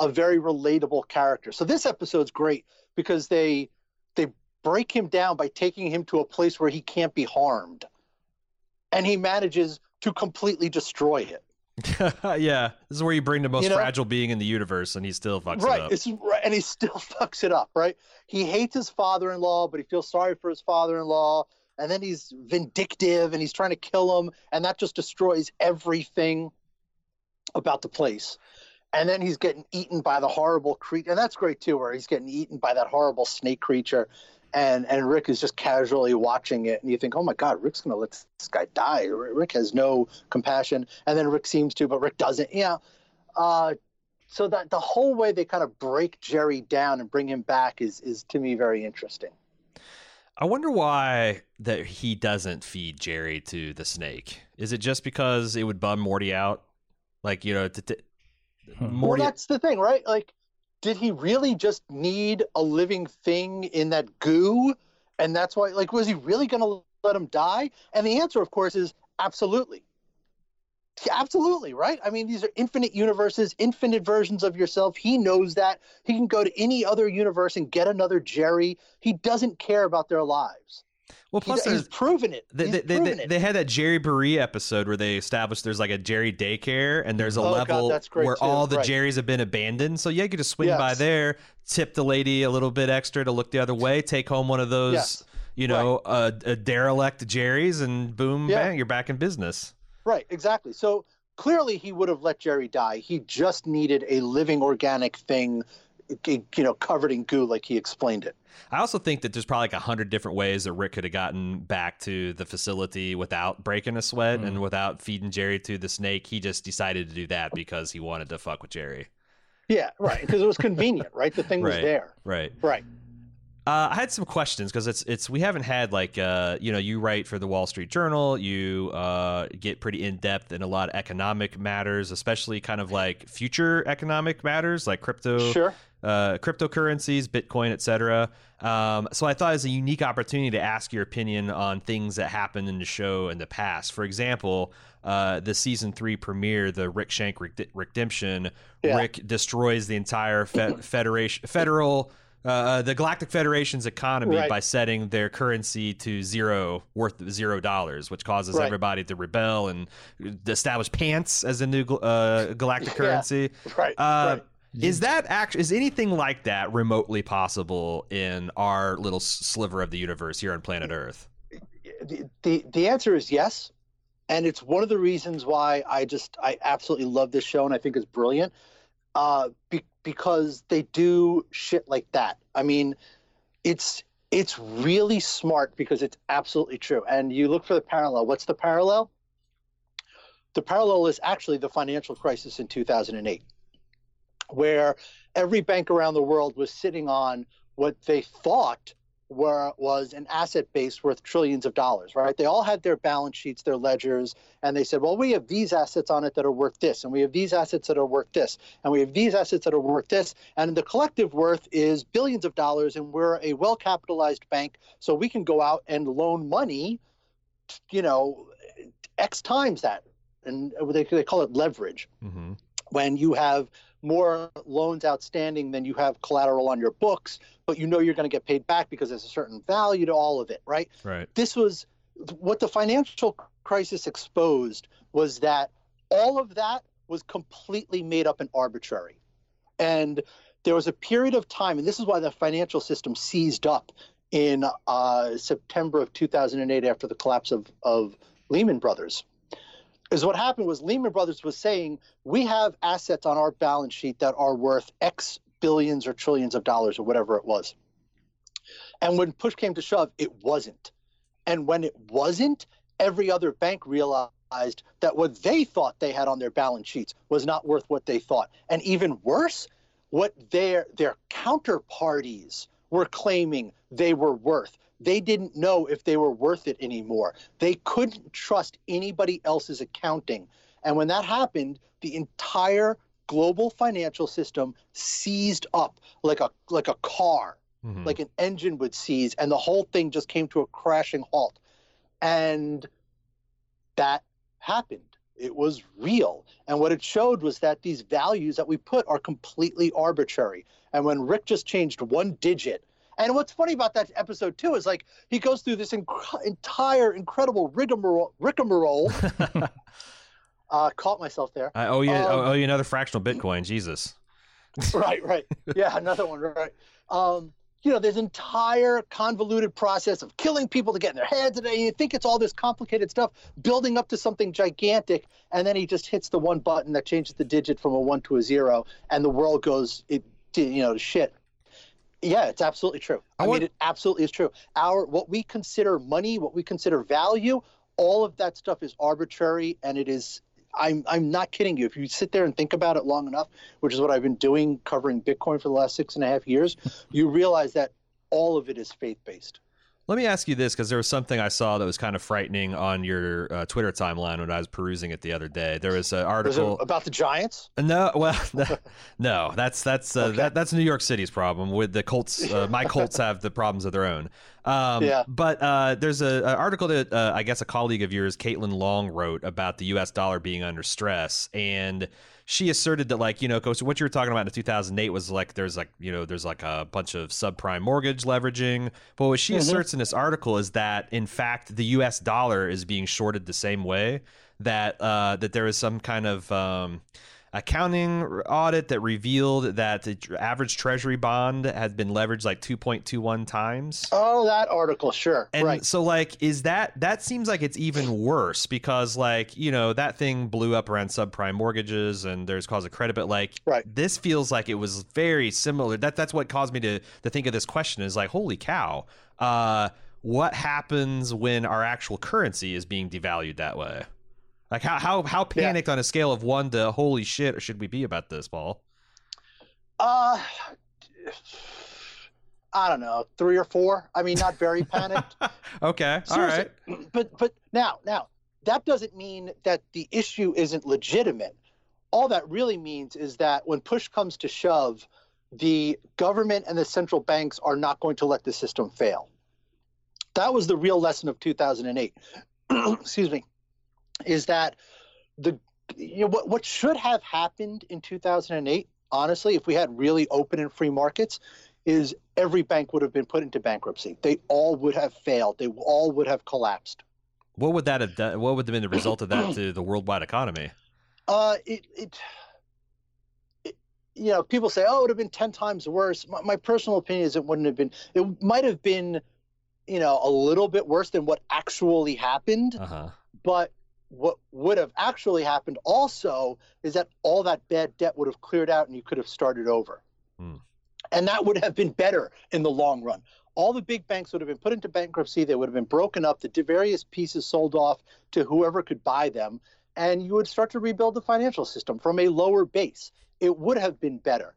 a very relatable character. So this episode's great because they they break him down by taking him to a place where he can't be harmed. And he manages to completely destroy it. [LAUGHS] yeah, this is where you bring the most You know? fragile being in the universe, and he still fucks right. it up. It's right and he still [LAUGHS] fucks it up, right? He hates his father-in-law, but he feels sorry for his father-in-law, and then he's vindictive and he's trying to kill him, and that just destroys everything about the place. And then he's getting eaten by the horrible creature, and that's great too, where he's getting eaten by that horrible snake creature. and and Rick is just casually watching it, and you think, oh my God, Rick's gonna let this guy die. Rick has no compassion, and then Rick seems to, but Rick doesn't. Yeah. Uh, so that the whole way they kind of break Jerry down and bring him back is is to me very interesting. I wonder why that he doesn't feed Jerry to the snake. Is it just because it would bum Morty out? Like you know, to, to, Morty. Well, that's the thing, right? Like, did he really just need a living thing in that goo? And that's why, like, was he really going to let him die? And the answer, of course, is absolutely. Absolutely, right? I mean, these are infinite universes, infinite versions of yourself. He knows that. He can go to any other universe and get another Jerry. He doesn't care about their lives. Well, plus he's, he's proven it. They, they, proven they, it. they, had that Jerryboree episode where they established there's like a Jerry daycare and there's a oh, level God, where too. all the right. Jerrys have been abandoned. So yeah, you could just swing yes. by there, tip the lady a little bit extra to look the other way, take home one of those, yes. you know, right. uh, a derelict Jerry's, and boom, yeah. bang, you're back in business. Right, exactly. So clearly he would have let Jerry die. He just needed a living organic thing, you know, covered in goo, like he explained it. I also think that there's probably like a hundred different ways that Rick could have gotten back to the facility without breaking a sweat mm. and without feeding Jerry to the snake. He just decided to do that because he wanted to fuck with Jerry. Yeah, right. Because it was convenient, right? The thing was there. Right. Right. Uh, I had some questions because it's it's we haven't had like uh, you know you write for the Wall Street Journal you uh, get pretty in depth in a lot of economic matters especially kind of like future economic matters like crypto sure. Uh, cryptocurrencies Bitcoin etc. Um, so I thought it was a unique opportunity to ask your opinion on things that happened in the show in the past. For example, uh, the season three premiere, the Rick Shank Redemption, yeah. Rick destroys the entire fe- [CLEARS THROAT] federation federal uh, the Galactic Federation's economy right. by setting their currency to zero, worth zero dollars, which causes right. everybody to rebel and establish pants as a new uh, [LAUGHS] galactic currency. Yeah. Right. Uh, right. Is that actually is anything like that remotely possible in our little sliver of the universe here on planet Earth? The, the the answer is yes, and it's one of the reasons why I just I absolutely love this show and I think it's brilliant. Uh, be, because they do shit like that. I mean, it's it's really smart because it's absolutely true. And you look for the parallel. What's the parallel? The parallel is actually the financial crisis in 2008, where every bank around the world was sitting on what they thought were was an asset base worth trillions of dollars, right? They all had their balance sheets, their ledgers, and they said, well, we have these assets on it that are worth this, and we have these assets that are worth this, and we have these assets that are worth this, and the collective worth is billions of dollars, and we're a well capitalized bank, so we can go out and loan money, you know, X times that. And they, they call it leverage. Mm-hmm. When you have more loans outstanding than you have collateral on your books, but you know you're going to get paid back because there's a certain value to all of it, right? Right. This was what the financial crisis exposed was that all of that was completely made up and arbitrary. And there was a period of time, and this is why the financial system seized up in uh, September of 2008 after the collapse of, of Lehman Brothers is what happened was Lehman Brothers was saying we have assets on our balance sheet that are worth X billions or trillions of dollars or whatever it was. And when push came to shove, it wasn't. And when it wasn't, every other bank realized that what they thought they had on their balance sheets was not worth what they thought. And even worse, what their their counterparties were claiming they were worth they didn't know if they were worth it anymore. They couldn't trust anybody else's accounting. And when that happened, the entire global financial system seized up like a like a car, mm-hmm. like an engine would seize, and the whole thing just came to a crashing halt. And that happened. It was real. And what it showed was that these values that we put are completely arbitrary. And when Rick just changed one digit and what's funny about that episode too is like he goes through this inc- entire incredible rigmarole. rigmarole. [LAUGHS] uh, caught myself there. I owe you. Um, I owe you another fractional Bitcoin. Jesus. [LAUGHS] right, right. Yeah, another one. Right. Um, you know, there's entire convoluted process of killing people to get in their heads, and you think it's all this complicated stuff building up to something gigantic, and then he just hits the one button that changes the digit from a one to a zero, and the world goes, it, you know, to shit Yeah, it's absolutely true. I I, want- mean, it absolutely is true. Our what we consider money, what we consider value, all of that stuff is arbitrary, and it is. I'm I'm not kidding you. If you sit there and think about it long enough, which is what I've been doing, covering Bitcoin for the last six and a half years, you realize that all of it is faith based. Let me ask you this because there was something I saw that was kind of frightening on your uh, Twitter timeline when I was perusing it the other day. There was an Was article. about the Giants? No, well, [LAUGHS] [LAUGHS] no, that's that's uh, Okay. that, that's New York City's problem. With the Colts, uh, [LAUGHS] my Colts have the problems of their own. Um, Yeah. But uh, there's an article that uh, I guess a colleague of yours, Caitlin Long, wrote about the U.S. dollar being under stress, and she asserted that like you know, coach, what you were talking about in 2008 was like there's like you know there's like a bunch of subprime mortgage leveraging. But what she Mhm. asserts in this article is that in fact the U.S. dollar is being shorted the same way that uh, that there is some kind of um, accounting audit that revealed that the average treasury bond had been leveraged like 2.21 times. Oh, that article, sure, And right. so like is that that seems like it's even worse because like, you know, that thing blew up around subprime mortgages and there's cause of credit but like Right. this feels like it was very similar. That that's what caused me to to think of this question is like holy cow. Uh what happens when our actual currency is being devalued that way? Like how how how Yeah. panicked on a scale of 1 to holy shit should we be about this, Paul? Uh, I don't know, three or four. I mean, not very panicked. [LAUGHS] okay. All Seriously. right. [CLEARS THROAT] but but now now that doesn't mean that the issue isn't legitimate. All that really means is that when push comes to shove, the government and the central banks are not going to let the system fail. That was the real lesson of 2008. [CLEARS THROAT] Excuse me, is that the you know, what what should have happened in 2008? Honestly, if we had really open and free markets, is every bank would have been put into bankruptcy. They all would have failed. They all would have collapsed. What would that have done? What would have been the result of that to the worldwide economy? Uh, it, it, it, you know, people say, oh, it would have been 10 times worse. My, my personal opinion is it wouldn't have been, it might have been, you know, a little bit worse than what actually happened. Uh huh. But what would have actually happened also is that all that bad debt would have cleared out and you could have started over. Hmm. And that would have been better in the long run. All the big banks would have been put into bankruptcy. They would have been broken up, the various pieces sold off to whoever could buy them. And you would start to rebuild the financial system from a lower base. It would have been better.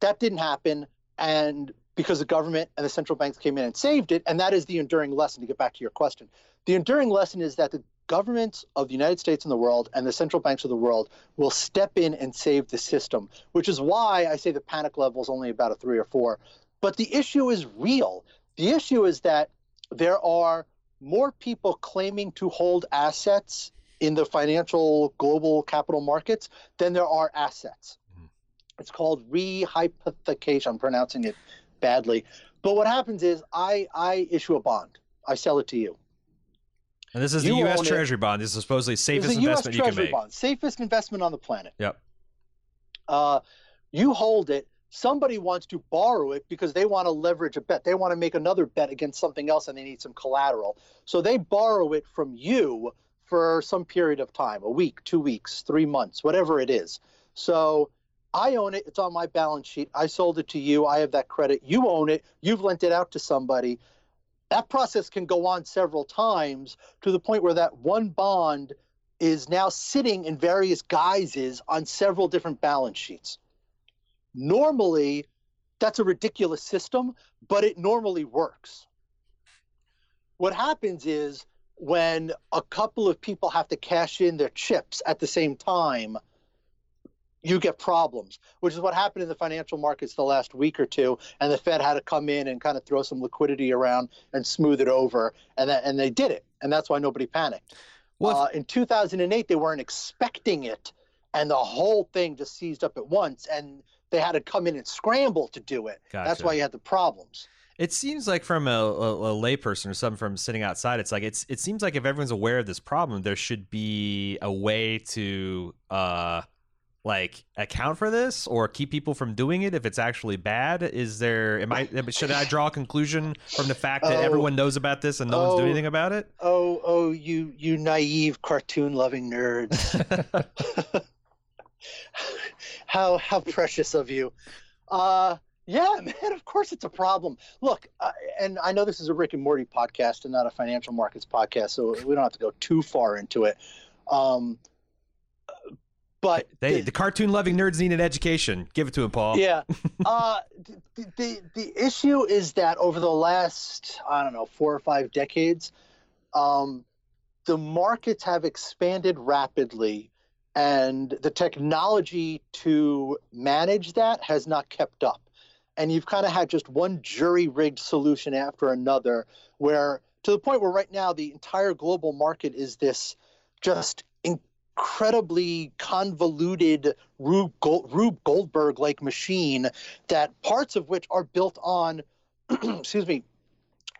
That didn't happen. And because the government and the central banks came in and saved it, and that is the enduring lesson to get back to your question. The enduring lesson is that the governments of the United States and the world and the central banks of the world will step in and save the system, which is why I say the panic level is only about a three or four. But the issue is real. The issue is that there are more people claiming to hold assets in the financial global capital markets than there are assets. Mhm. It's called rehypothecation. I'm pronouncing it badly. But what happens is I, I issue a bond. I sell it to you. And this is the U.S. own it. Treasury bond. This is supposedly safest investment you can Treasury make. bond, safest investment on the planet. Yep. Uh, you hold it. Somebody wants to borrow it because they want to leverage a bet. They want to make another bet against something else and they need some collateral. So they borrow it from you for some period of time a week, two weeks, three months, whatever it is. So I own it. It's on my balance sheet. I sold it to you. I have that credit. You own it. You've lent it out to somebody. That process can go on several times to the point where that one bond is now sitting in various guises on several different balance sheets. Normally, that's a ridiculous system, but it normally works. What happens is when a couple of people have to cash in their chips at the same time, you get problems, which is what happened in the financial markets the last week or two. And the Fed had to come in and kind of throw some liquidity around and smooth it over. And, that, and they did it. And that's why nobody panicked. Well, Uh, in 2008, they weren't expecting it, and the whole thing just seized up at once, and they had to come in and scramble to do it. That's why you had the problems. It seems like from a, a, a layperson or something from sitting outside, it's like it's it seems like if everyone's aware of this problem, there should be a way to uh like account for this or keep people from doing it if it's actually bad. Is there am I should I draw a conclusion from the fact that Oh. everyone knows about this and no one's doing Oh. anything about it? Oh, oh, you, you naive cartoon-loving nerds! [LAUGHS] [LAUGHS] how, how precious of you. Uh, Yeah, man, of course it's a problem. Look, uh, and I know this is a Rick and Morty podcast and not a financial markets podcast, so we don't have to go too far into it. Um, but They, the, the cartoon loving nerds need an education. Give it to him, Paul. yeah, [LAUGHS] uh, the, the the issue is that over the last I don't know four or five decades, um, the markets have expanded rapidly, and the technology to manage that has not kept up. And you've kind of had just one jury rigged solution after another, where to the point where right now the entire global market is this just incredibly convoluted Rube, Gold, Rube Goldberg like machine that parts of which are built on, [CLEARS THROAT] excuse me,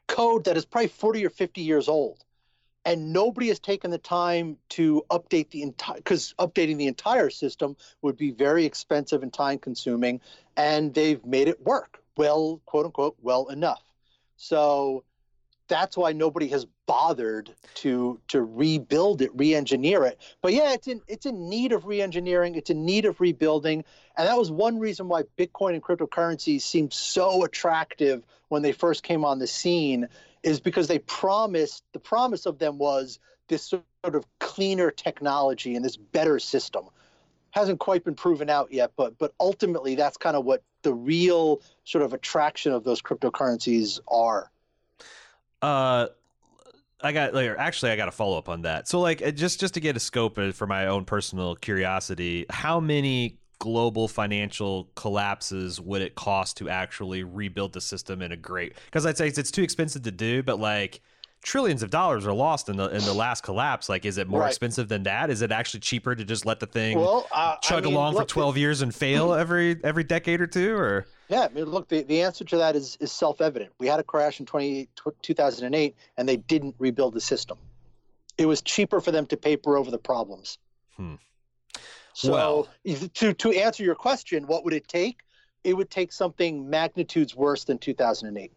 code that is probably 40 or 50 years old. And nobody has taken the time to update the entire, because updating the entire system would be very expensive and time consuming. And they've made it work well, quote unquote, well enough. So that's why nobody has bothered to to rebuild it, re-engineer it. But yeah, it's in it's in need of re-engineering. It's in need of rebuilding, and that was one reason why Bitcoin and cryptocurrencies seemed so attractive when they first came on the scene, is because they promised the promise of them was this sort of cleaner technology and this better system. Hasn't quite been proven out yet, but but ultimately that's kind of what the real sort of attraction of those cryptocurrencies are. Uh, I got like, actually I got a follow up on that. So like uh, just just to get a scope for my own personal curiosity, how many global financial collapses would it cost to actually rebuild the system in a great? Because I'd say it's, it's too expensive to do, but like trillions of dollars are lost in the in the last collapse. Like, is it more Right. expensive than that? Is it actually cheaper to just let the thing Well, uh, I chug mean, along for twelve years and fail [CLEARS THROAT] every every decade or two? Or Yeah, I mean, look, the, the answer to that is, is self evident. We had a crash in 20, 2008, and they didn't rebuild the system. It was cheaper for them to paper over the problems. Hmm. So, Well- to, to answer your question, what would it take? It would take something magnitudes worse than 2008,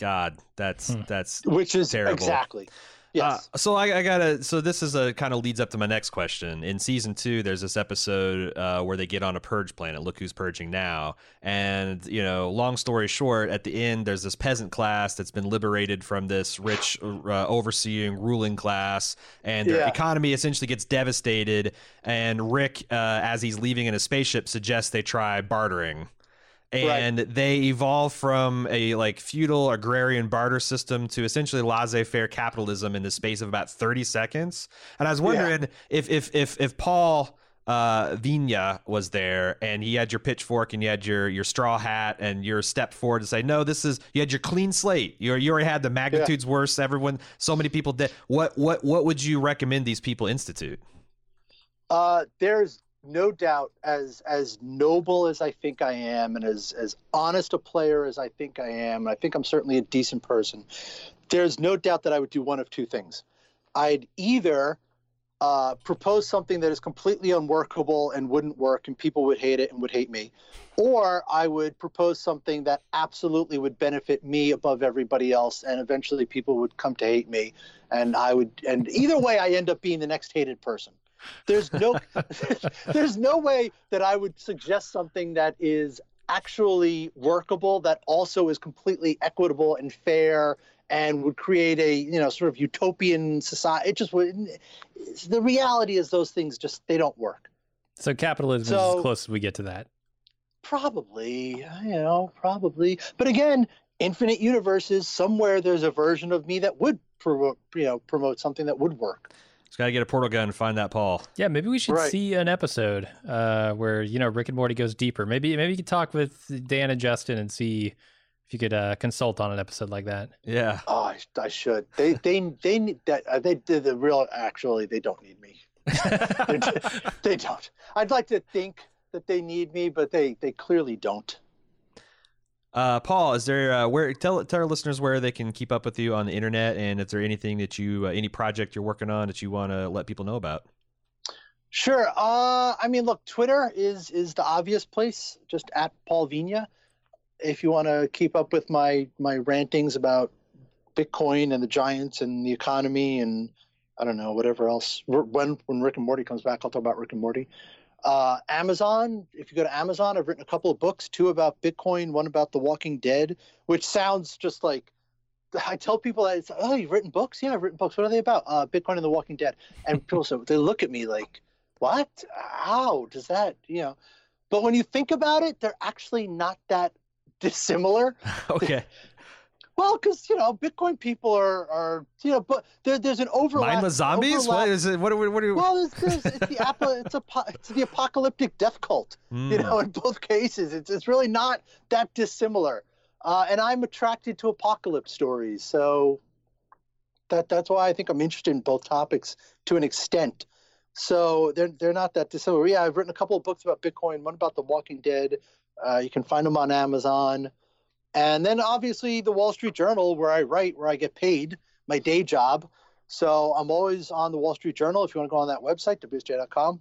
God, that's Hmm. that's which is Terrible. exactly. Yes. Uh, so I, I gotta. So this is a kind of leads up to my next question. In season two, there's this episode uh, where they get on a purge planet. Look who's purging now. And you know, long story short, at the end, there's this peasant class that's been liberated from this rich, uh, overseeing ruling class, and their Yeah. economy essentially gets devastated. And Rick, uh, as he's leaving in a spaceship, suggests they try bartering and they evolve from a like feudal agrarian barter system to essentially laissez-faire capitalism in the space of about 30 seconds. And i was wondering if if if if paul uh Vigna was there and he had your pitchfork and you had your your straw hat and your step forward to say no this is you had your clean slate. You you already had the magnitudes worse. Everyone so many people did. What what what would you recommend these people institute? Uh, there's no doubt, as as noble as I think I am, and as as honest a player as I think I am, and I think I'm certainly a decent person. There's no doubt that I would do one of two things. I'd either uh, propose something that is completely unworkable and wouldn't work, and people would hate it and would hate me, or I would propose something that absolutely would benefit me above everybody else, and eventually people would come to hate me, and I would. And either way, I end up being the next hated person. There's no [LAUGHS] [LAUGHS] there's no way that I would suggest something that is actually workable that also is completely equitable and fair and would create a you know sort of utopian society it just would the reality is those things just they don't work. So capitalism is as close as we get to that. probably you know probably. But again infinite universes somewhere there's a version of me that would promote you know promote something that would work just gotta get a portal gun and find that paul Yeah, maybe we should Right. see an episode uh, where you know Rick and Morty goes deeper. Maybe maybe you could talk with Dan and Justin and see if you could uh, consult on an episode like that. yeah Oh, I, I should. They they they need that. Uh, they did the real. Actually, they don't need me. [LAUGHS] They don't. I'd like to think that they need me, but they they clearly don't. Uh, Paul, is there uh, where tell tell our listeners where they can keep up with you on the internet, and is there anything that you uh, any project you're working on that you want to let people know about? Sure. Uh, I mean, look, Twitter is is the obvious place. Just at Paul Vigna. If you want to keep up with my my rantings about Bitcoin and the giants and the economy and I don't know whatever else. When when Rick and Morty comes back, I'll talk about Rick and Morty. Uh, Amazon, if you go to Amazon, I've written a couple of books, two about Bitcoin, one about The Walking Dead, which sounds just like I tell people that it's, oh, you've written books? Yeah, I've written books. What are they about? Uh, Bitcoin and The Walking Dead. And [LAUGHS] people so they look at me like, what? How does that, you know? But when you think about it, they're actually not that dissimilar. [LAUGHS] okay. Well, because you know, Bitcoin people are are you know, but there, there's an overlap. Mindless zombies? overlap- What is it? What are we? What are we? Well, it's, there's, it's the apo- [LAUGHS] it's a it's the apocalyptic death cult. You Hmm. know, in both cases, it's it's really not that dissimilar. Uh, and I'm attracted to apocalypse stories, so that that's why I think I'm interested in both topics to an extent. So they're they're not that dissimilar. Yeah, I've written a couple of books about Bitcoin. One about The Walking Dead. Uh, you can find them on Amazon. And then obviously the Wall Street Journal, where I write, where I get paid, my day job. So I'm always on the Wall Street Journal. If you want to go on that website, wsj.com,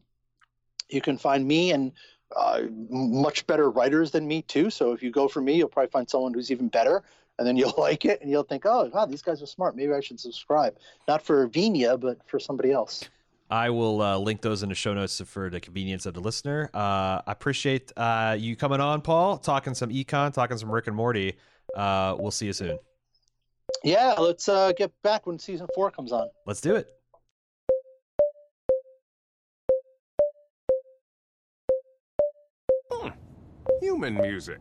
you can find me and uh, much better writers than me too. So if you go for me, you'll probably find someone who's even better, and then [LAUGHS] you'll like it, and you'll think, oh, wow, these guys are smart. Maybe I should subscribe. Not for Vigna, but for somebody else. I will uh, link those in the show notes for the convenience of the listener. Uh, I appreciate uh, you coming on, Paul, talking some econ, talking some Rick and Morty. Uh, we'll see you soon. Yeah, let's uh, get back when season four comes on. Let's do it. Human music.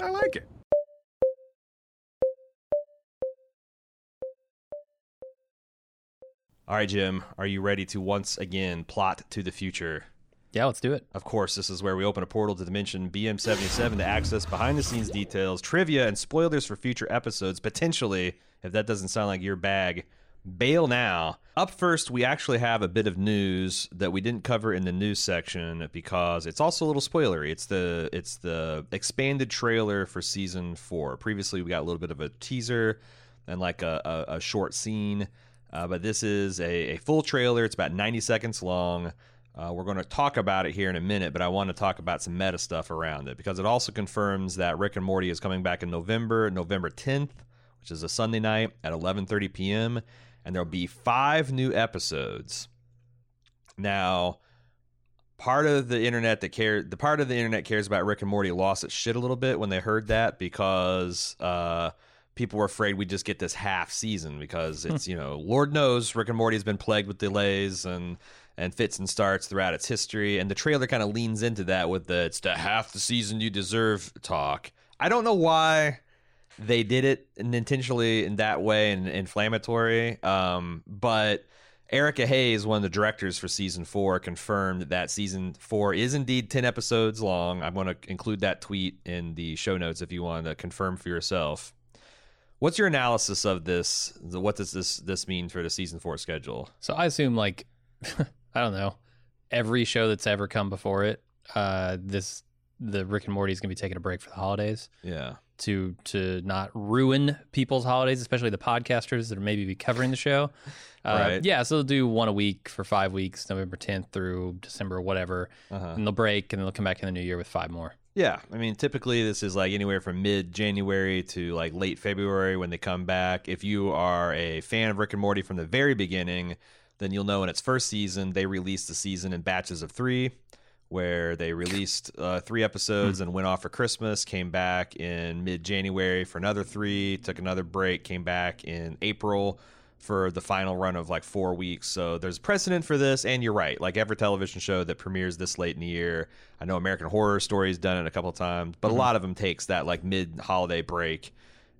I like it. All right, Jim, are you ready to once again plot to the future? Yeah, let's do it. Of course, this is where we open a portal to dimension BM77 to access behind the scenes details, trivia, and spoilers for future episodes. Potentially, if that doesn't sound like your bag, bail now. Up first, we actually have a bit of news that we didn't cover in the news section because it's also a little spoilery. It's the it's the expanded trailer for season four. Previously, we got a little bit of a teaser and like a, a, a short scene. Uh, but this is a, a full trailer. It's about 90 seconds long. Uh, we're going to talk about it here in a minute, but I want to talk about some meta stuff around it because it also confirms that Rick and Morty is coming back in November, November 10th, which is a Sunday night at 11:30 p.m. and there'll be five new episodes. Now, part of the internet that care the part of the internet cares about Rick and Morty lost its shit a little bit when they heard that because uh, people were afraid we'd just get this half season because it's you know Lord knows Rick and Morty has been plagued with delays and and fits and starts throughout its history, and the trailer kind of leans into that with the "it's the half the season you deserve" talk. I don't know why they did it intentionally in that way and inflammatory, um, but. Erica Hayes, one of the directors for season four, confirmed that season four is indeed 10 episodes long. I'm going to include that tweet in the show notes if you want to confirm for yourself. What's your analysis of this? What does this this mean for the season four schedule? So I assume like [LAUGHS] I don't know, every show that's ever come before it, uh this the Rick and Morty is going to be taking a break for the holidays Yeah. to to not ruin people's holidays, especially the podcasters that are maybe be covering the show. [LAUGHS] Uh, Right. Yeah, so they'll do one a week for five weeks, November 10th through December, whatever, Uh-huh. and they'll break and they'll come back in the new year with five more. Yeah, I mean, typically this is like anywhere from mid January to like late February when they come back. If you are a fan of Rick and Morty from the very beginning, then you'll know in its first season they released the season in batches of three, where they released uh, three episodes and went off for Christmas, came back in mid January for another three, took another break, came back in April for the final run of like four weeks. So there's precedent for this, and you're right. Like every television show that premieres this late in the year, I know American Horror Story's done it a couple of times, but a lot of them takes that like mid holiday break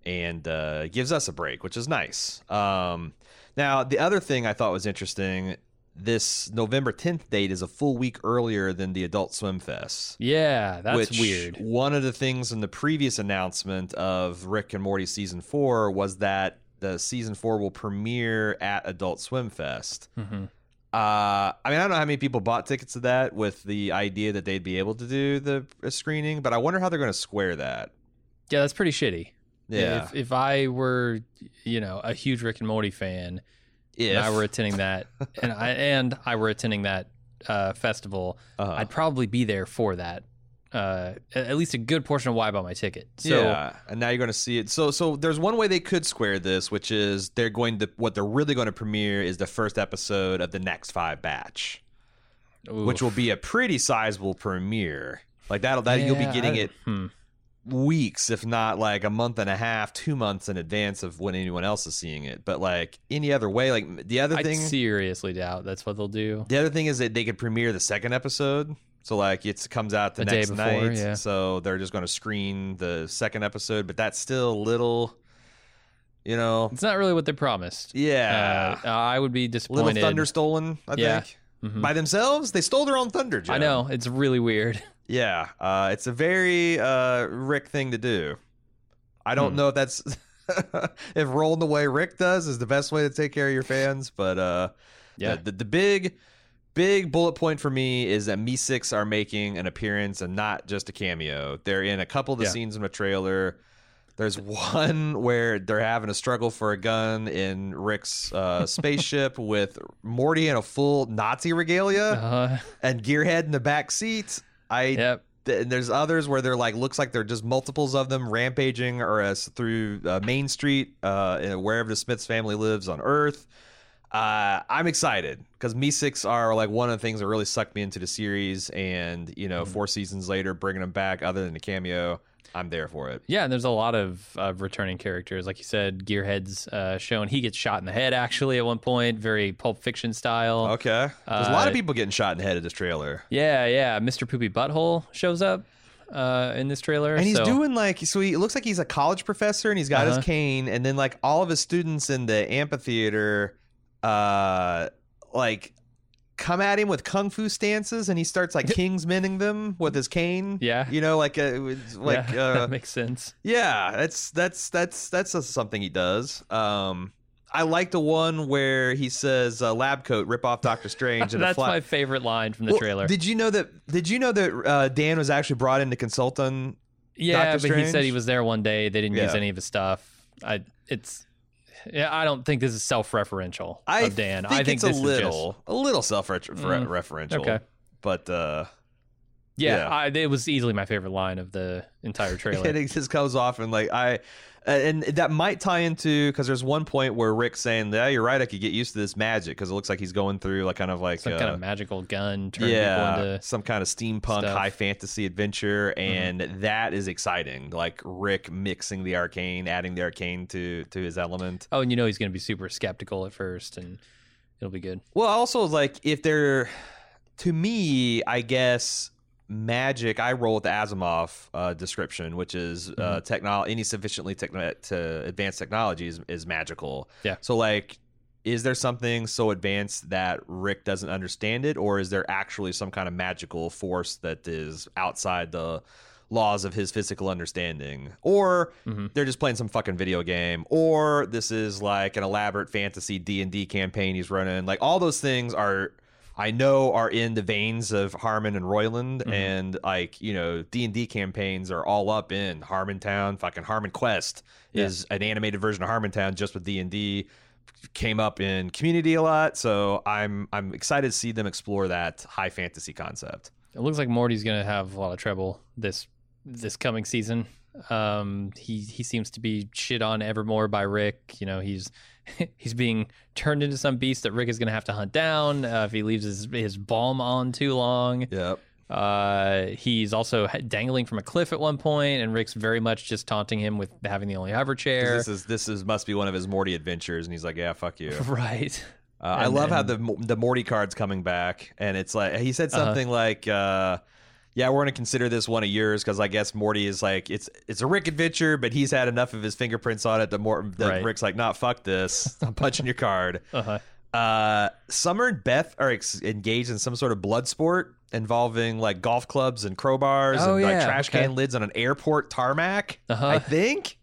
and uh, gives us a break, which is nice. Um, now the other thing I thought was interesting. This November 10th date is a full week earlier than the Adult Swim Fest. Yeah, that's which weird. One of the things in the previous announcement of Rick and Morty season four was that the season four will premiere at Adult Swim Fest. Mhm. Uh, I mean, I don't know how many people bought tickets to that with the idea that they'd be able to do the uh, screening, but I wonder how they're going to square that. Yeah, that's pretty shitty. Yeah, If, if I were, you know, a huge Rick and Morty fan, if, and I were attending that, [LAUGHS] and I and I were attending that uh, festival, uh, I'd probably be there for that. Uh, at least a good portion of why I bought my ticket. So yeah, and now you're going to see it. So, so there's one way they could square this, which is they're going to what they're really going to premiere is the first episode of the next five batch. Ooh. which will be a pretty sizable premiere. Like that'll that you'll be getting I- it hmm. weeks, if not like a month and a half, two months in advance of when anyone else is seeing it. But like any other way, like the other I thing, seriously doubt that's what they'll do. the other thing is that they could premiere the second episode. So like it comes out the The next before, night. yeah. So they're just going to screen the second episode, but that's still a little, you know, It's not really what they promised. yeah, Uh, I would be little disappointed. thunder stolen. I Yeah. think Mhm. by themselves, they stole their own thunder. Jim. I know it's really weird. [LAUGHS] Yeah, uh, it's a very uh, Rick thing to do. I don't Hmm. know if that's [LAUGHS] if rolling the way Rick does is the best way to take care of your fans, but uh, Yeah. the, the, the big big bullet point for me is that Meeseeks are making an appearance and not just a cameo. They're in a couple of the Yeah. scenes in the trailer. There's [LAUGHS] one where they're having a struggle for a gun in Rick's uh, [LAUGHS] spaceship with Morty in a full Nazi regalia Uh, and Gearhead in the back seat. I yep. th- and there's others where they're like looks like they're just multiples of them rampaging or as through uh, Main Street, uh, wherever the Smiths family lives on Earth. Uh, I'm excited because Meeseeks are like one of the things that really sucked me into the series, and you know, four seasons later, bringing them back, other than the cameo, I'm there for it. Yeah, and there's a lot of uh, returning characters. Like you said, Gearhead's uh, shown. He gets shot in the head actually at one point, very Pulp Fiction style. Okay, there's a lot of Uh, people getting shot in the head of this trailer, Yeah, yeah. Mr. Poopy Butthole shows up uh, in this trailer. and he's so- doing like so. He it looks like he's a college professor, and he's got Uh-huh. his cane, and then like all of his students in the amphitheater, uh, like come at him with kung fu stances, and he starts like [LAUGHS] kingsmaning them with his cane. Yeah. you know, like uh, [LAUGHS] like yeah, uh, that makes sense. yeah, that's that's that's that's something he does. Um, I like the one where he says uh, "lab coat, rip off Doctor Strange." [LAUGHS] and a That's my favorite line from the Well, trailer. Did you know that? Did you know that uh, Dan was actually brought in to consult on? yeah, Doctor but he said he was there one day. They didn't use any of his stuff. I it's yeah, I don't think this is self-referential I of Dan. think I think it's this a is just- little, a little self-referential. Mm, okay. but uh, yeah, yeah. I, it was easily my favorite line of the entire [LAUGHS] trailer. it just goes off and like I, uh, and that might tie into because there's one point where Rick's saying, "Yeah, you're right. I could get used to this magic because it looks like he's going through like kind of like Some uh, kind of magical gun yeah, into some kind of steampunk stuff. Mm-hmm. high fantasy adventure, and that is exciting. Like Rick mixing the arcane, adding the arcane to to his element. Oh, and you know he's going to be super skeptical at first, and it'll be good. Well, also like if they're to me, I guess magic. I roll with the Asimov uh, description, which is uh, Mm-hmm. technology. Any sufficiently techno- to advanced technology is, is magical. Yeah. So like. Is there something so advanced that Rick doesn't understand it, or is there actually some kind of magical force that is outside the laws of his physical understanding? Or Mhm. they're just playing some fucking video game, or this is like an elaborate fantasy D and D campaign he's running. Like all those things are, I know, are in the veins of Harmon and Roiland, mm-hmm. and like you know, D and D campaigns are all up in Harmontown. Fucking Harmon Quest Yeah. is an animated version of Harmontown just with D and D. Came up in Community a lot, so I'm I'm excited to see them explore that high fantasy concept. It looks like Morty's going to have a lot of trouble this this coming season. Um, he he seems to be shit on ever more by Rick. You know, he's [LAUGHS] he's being turned into some beast that Rick is going to have to hunt down uh, if he leaves his his balm on too long. Yep. Uh, he's also dangling from a cliff at one point, and Rick's very much just taunting him with having the only hover chair. This is this is must be one of his Morty adventures, and he's like, "Yeah, fuck you." [LAUGHS] right. Uh, I love how the the Morty card's coming back, and it's like he said Uh-huh. something like, uh, "Yeah, we're gonna consider this one of yours because I guess Morty is like it's it's a Rick adventure, but he's had enough of his fingerprints on it that more that Right. Rick's like, nah, fuck this, [LAUGHS] I'm punching your card." Uh-huh. Uh, Summer and Beth are ex- engaged in some sort of blood sport involving like golf clubs and crowbars Oh, and like trash okay. can lids on an airport tarmac. Uh-huh. I think.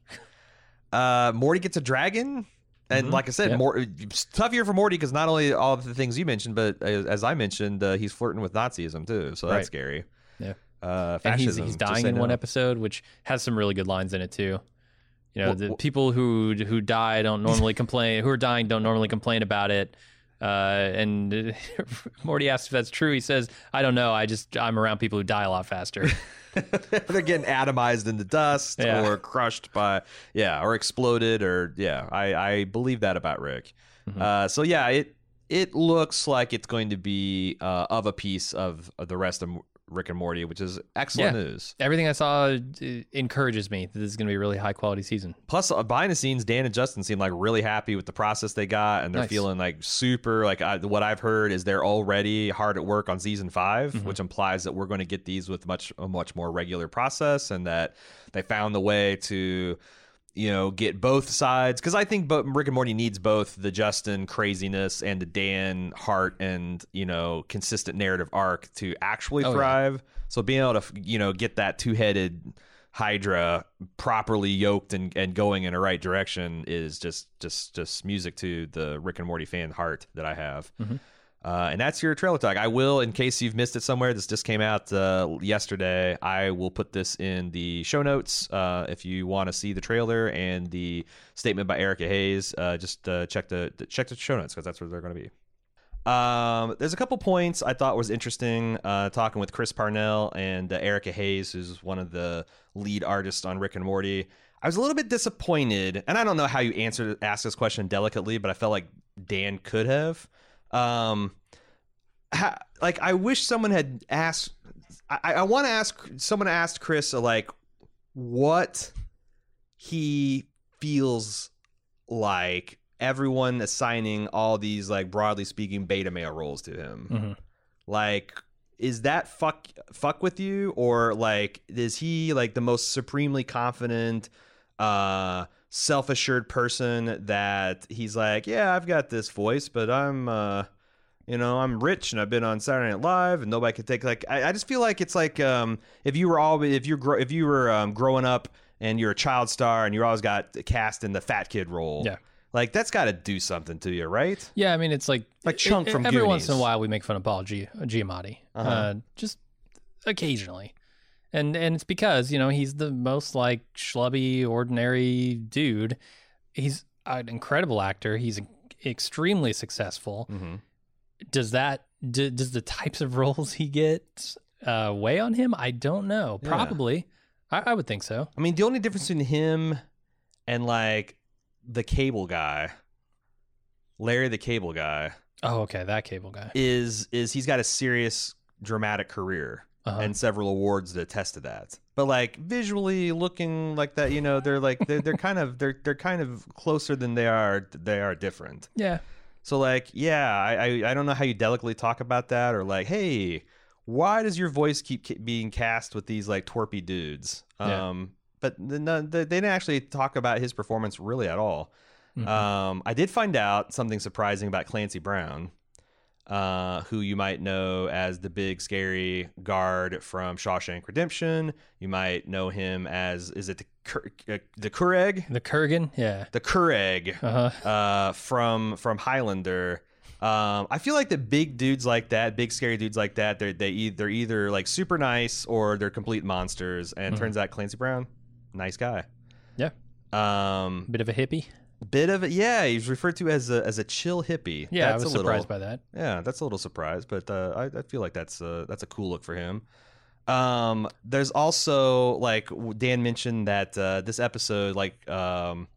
Uh, Morty gets a dragon. And Mhm. like I said, Yeah. more tough year for Morty because not only all of the things you mentioned, but as, as I mentioned, uh, he's flirting with Nazism too. So Right. that's scary. Yeah. Uh, and he's he's dying in one episode, which has some really good lines in it too. You know, Well, the well- people who who die don't normally complain. Who are dying don't normally complain about it. Uh, and [LAUGHS] Morty asks if that's true. He says, "I don't know. I just I'm around people who die a lot faster." [LAUGHS] They're getting atomized into dust Yeah. or crushed by yeah, or exploded or yeah. I I believe that about Rick. Mm-hmm. Uh, so yeah, it it looks like it's going to be uh, of a piece of, of the rest of Rick and Morty, which is excellent Yeah. news. Everything I saw uh, encourages me that this is going to be a really high quality season. Plus, uh, behind the scenes, Dan and Justin seem like really happy with the process they got, and they're Nice. feeling like super. Like I, what I've heard is they're already hard at work on season 5 Mm-hmm. which implies that we're going to get these with much a much more regular process, and that they found the way to. You know, get both sides because I think bo- Rick and Morty needs both the Justin craziness and the Dan heart and you know consistent narrative arc to actually Oh, yeah. thrive. So being able to you know get that two headed Hydra properly yoked and, and going in the right direction is just just just music to the Rick and Morty fan heart that I have. Mm-hmm. Uh, and that's your trailer talk. I will, in case you've missed it somewhere, this just came out uh, yesterday. I will put this in the show notes uh, if you want to see the trailer and the statement by Erica Hayes. Uh, just uh, check the check the show notes because that's where they're going to be. Um, there's a couple points I thought was interesting. Uh, talking with Chris Parnell and Erica Hayes, who's one of the lead artists on Rick and Morty. I was a little bit disappointed, and I don't know how you answer ask this question delicately, but I felt like Dan could have. Um, ha, like I wish someone had asked. I, I want to ask someone asked Chris uh, like what he feels like everyone assigning all these like broadly speaking beta male roles to him. Mhm. Like is that fuck fuck with you or like is he like the most supremely confident uh self-assured person that he's like, yeah, I've got this voice, but I'm uh you know, I'm rich and I've been on Saturday Night Live and nobody could take like I, I just feel like it's like um if you were all if you grow if you were um, growing up and you're a child star and you always got cast in the fat kid role. Yeah. Like that's got to do something to you, right? Yeah, I mean, it's like Like Chunk e- from every once in a while we make fun of Paul G- Giamatti, uh Uh-huh. just occasionally, and and it's because you know he's the most like schlubby, ordinary dude. He's an incredible actor. He's extremely successful. Mm-hmm. Does that d- does the types of [LAUGHS] roles he gets uh, weigh on him? I don't know. Yeah. Probably, I, I would think so. I mean, the only difference between him and like the cable guy, Larry the cable guy, Oh, okay, that cable guy. is is he's got a serious dramatic career Uh-huh. and several awards that attest to that. But like visually looking like that, you know, they're like they're, they're kind of they're they're kind of closer than they are they are different. yeah, So like, yeah, I, I I don't know how you delicately talk about that or like, hey, why does your voice keep ca- being cast with these like twerpy dudes? Yeah. Um, but the, no, the, they didn't actually talk about his performance really at all. Mhm. Um, I did find out something surprising about Clancy Brown, uh, who you might know as the big scary guard from Shawshank Redemption. You might know him as is it the Kur- uh, the Kureg, the Kurgan. Yeah. the Kureg Uh huh. uh, from from Highlander. Um, I feel like the big dudes like that, big scary dudes like that, they're they e- they're either like super nice or they're complete monsters. And Mhm. turns out Clancy Brown, nice guy. Yeah. Um, Bit of a hippie. Bit of it, yeah. He's referred to as a as a chill hippie. Yeah, that's I was a little, surprised by that. Yeah, that's a little surprise, but uh, I, I feel like that's uh, that's a cool look for him. Um, there's also like Dan mentioned that uh, this episode, like um,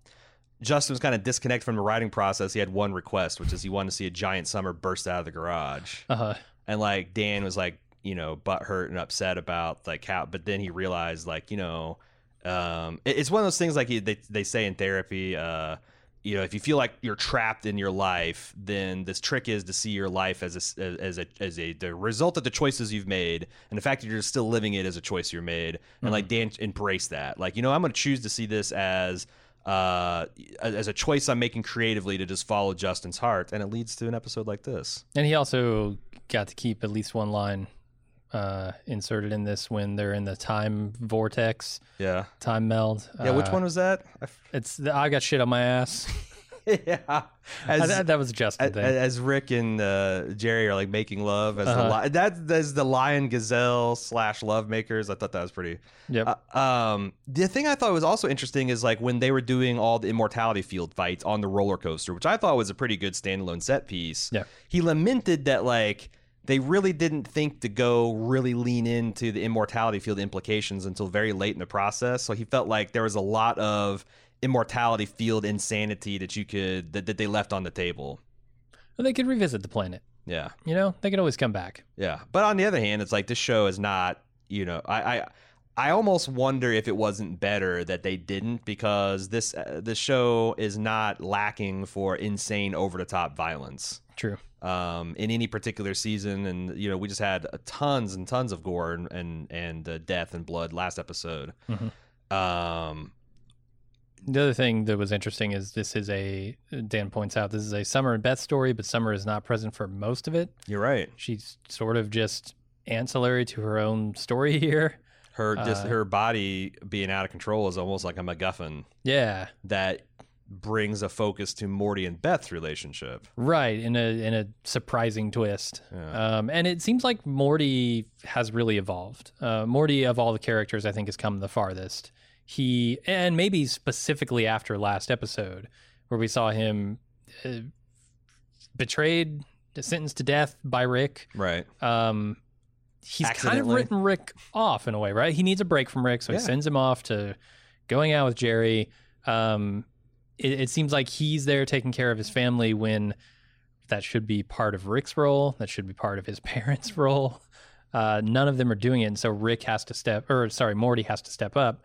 Justin was kind of disconnected from the writing process. He had one request, which is he wanted to see a giant summer burst out of the garage, Uh huh. and like Dan was like you know butthurt and upset about like how, but then he realized like you know, um, it- it's one of those things like he, they they say in therapy. Uh, you know, if you feel like you're trapped in your life, then this trick is to see your life as a as a as a the result of the choices you've made, and the fact that you're still living it as a choice you're made, and like Dan embrace that. Like, you know, I'm going to choose to see this as uh as a choice I'm making creatively to just follow Justin's heart, and it leads to an episode like this. And he also got to keep at least one line uh, inserted in this when they're in the time vortex, Yeah, time meld. yeah. which Uh, one was that? I f- It's the, I got shit on my ass. [LAUGHS] yeah, as, that, that was a Justin as, thing. as Rick and uh, Jerry are like making love as the Uh-huh. li- that that's the lion gazelle slash love makers. I thought that was pretty. yep. Uh, um, the thing I thought was also interesting is like when they were doing all the immortality field fights on the roller coaster, which I thought was a pretty good standalone set piece. Yeah. He lamented that like they really didn't think to go really lean into the immortality field implications until very late in the process. So he felt like there was a lot of immortality field insanity that you could that, that they left on the table. Well, they could revisit the planet. Yeah. You know, they could always come back. Yeah, but on the other hand, it's like this show is not. You know, I I, I almost wonder if it wasn't better that they didn't because this uh, this show is not lacking for insane over the top violence. True. Um, in any particular season, and you know we just had tons and tons of gore and and, and uh, death and blood last episode. Um, The other thing that was interesting is this is a Dan points out this is a Summer and Beth story, but Summer is not present for most of it. you're right. She's sort of just ancillary to her own story [LAUGHS] here. Her just Uh, her body being out of control is almost like a MacGuffin Yeah, that brings a focus to Morty and Beth's relationship. right. In a in a surprising twist, Yeah. um, and it seems like Morty has really evolved. Uh, Morty of all the characters, I think, has come the farthest. He and maybe specifically after last episode, where we saw him uh, betrayed, sentenced to death by Rick. Right. um, he's kind of written Rick off in a way, right? He needs a break from Rick, so Yeah. he sends him off to going out with Jerry. Um, it, it seems like he's there taking care of his family when that should be part of Rick's role. That should be part of his [LAUGHS] parents' role. Uh, none of them are doing it, and so Rick has to step, or sorry, Morty has to step up.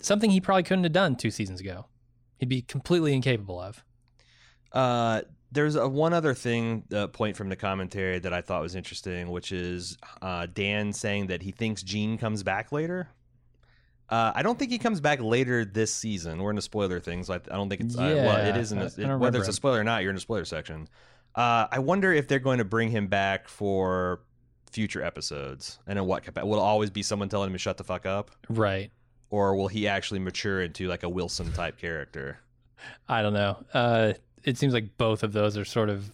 Something he probably couldn't have done two seasons ago. He'd be completely incapable of. Uh, there's a one other thing uh, point from the commentary that I thought was interesting, which is uh, Dan saying that he thinks Gene comes back later. Uh, I don't think he comes back later this season. We're in the spoiler things. I, I don't think it's uh, well, it Yeah, is in I- the, it- whether it's a spoiler or not. You're in the spoiler section. Uh, I wonder if they're going to bring him back for future episodes, and in what capacity? Will it always be someone telling him to shut the fuck up, Right. or will he actually mature into like a Wilson type character? I don't know. It seems like both of those are sort of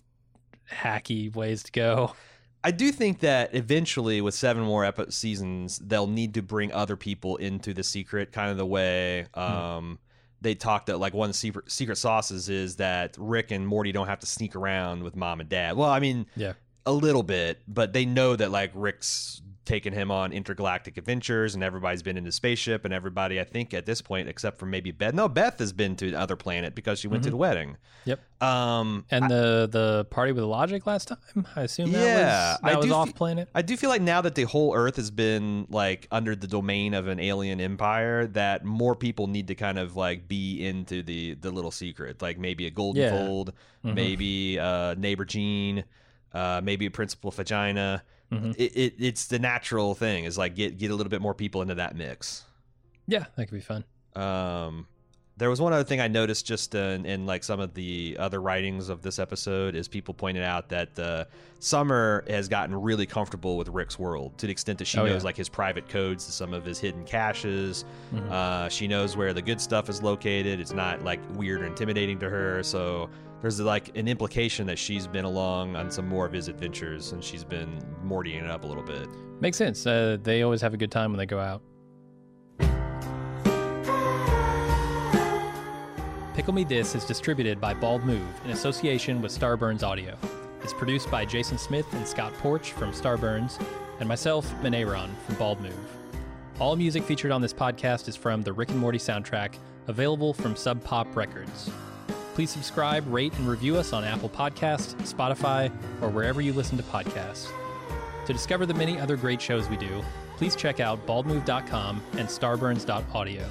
hacky ways to go. I do think that eventually, with seven more epi- seasons, they'll need to bring other people into the secret, kind of the way um, they talked that. Like one of the secret, secret sauces is that Rick and Morty don't have to sneak around with mom and dad. Well, I mean, Yeah. a little bit, but they know that like Rick's taken him on intergalactic adventures, and everybody's been in the spaceship, and everybody, I think, at this point, except for maybe Beth. No, Beth has been to the other planet because she went to the wedding. Yep. Um, And the the party with Logic last time, I assume that Yeah, was I was off planet. I do feel like now that the whole Earth has been like under the domain of an alien empire, that more people need to kind of like be into the the little secret, like maybe a Golden Yeah. Fold, Mhm. maybe uh, neighbor Gene, uh, maybe a Principal Vagina. Mhm. It, it it's the natural thing is like get get a little bit more people into that mix. Yeah, that could be fun. Um, there was one other thing I noticed just in, in like some of the other writings of this episode is people pointed out that uh, Summer has gotten really comfortable with Rick's world to the extent that she Oh, knows yeah. like his private codes to some of his hidden caches. Mhm. Uh, she knows where the good stuff is located. It's not like weird or intimidating to her. So there's like an implication that she's been along on some more of his adventures and she's been Mortying it up a little bit. Makes sense. Uh, they always have a good time when they go out. Pickle Me This is distributed by Bald Move in association with Starburns Audio. It's produced by Jason Smith and Scott Porch from Starburns, and myself, Maneron from Bald Move. All music featured on this podcast is from the Rick and Morty soundtrack, available from Sub Pop Records. Please subscribe, rate, and review us on Apple Podcasts, Spotify, or wherever you listen to podcasts. To discover the many other great shows we do, please check out baldmove.com and starburns.audio.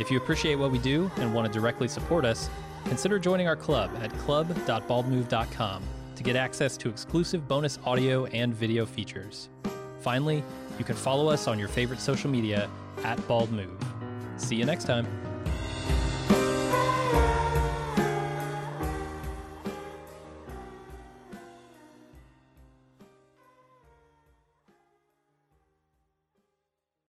If you appreciate what we do and want to directly support us, consider joining our club at club.baldmove.com to get access to exclusive bonus audio and video features. Finally, you can follow us on your favorite social media at Bald Move. See you next time.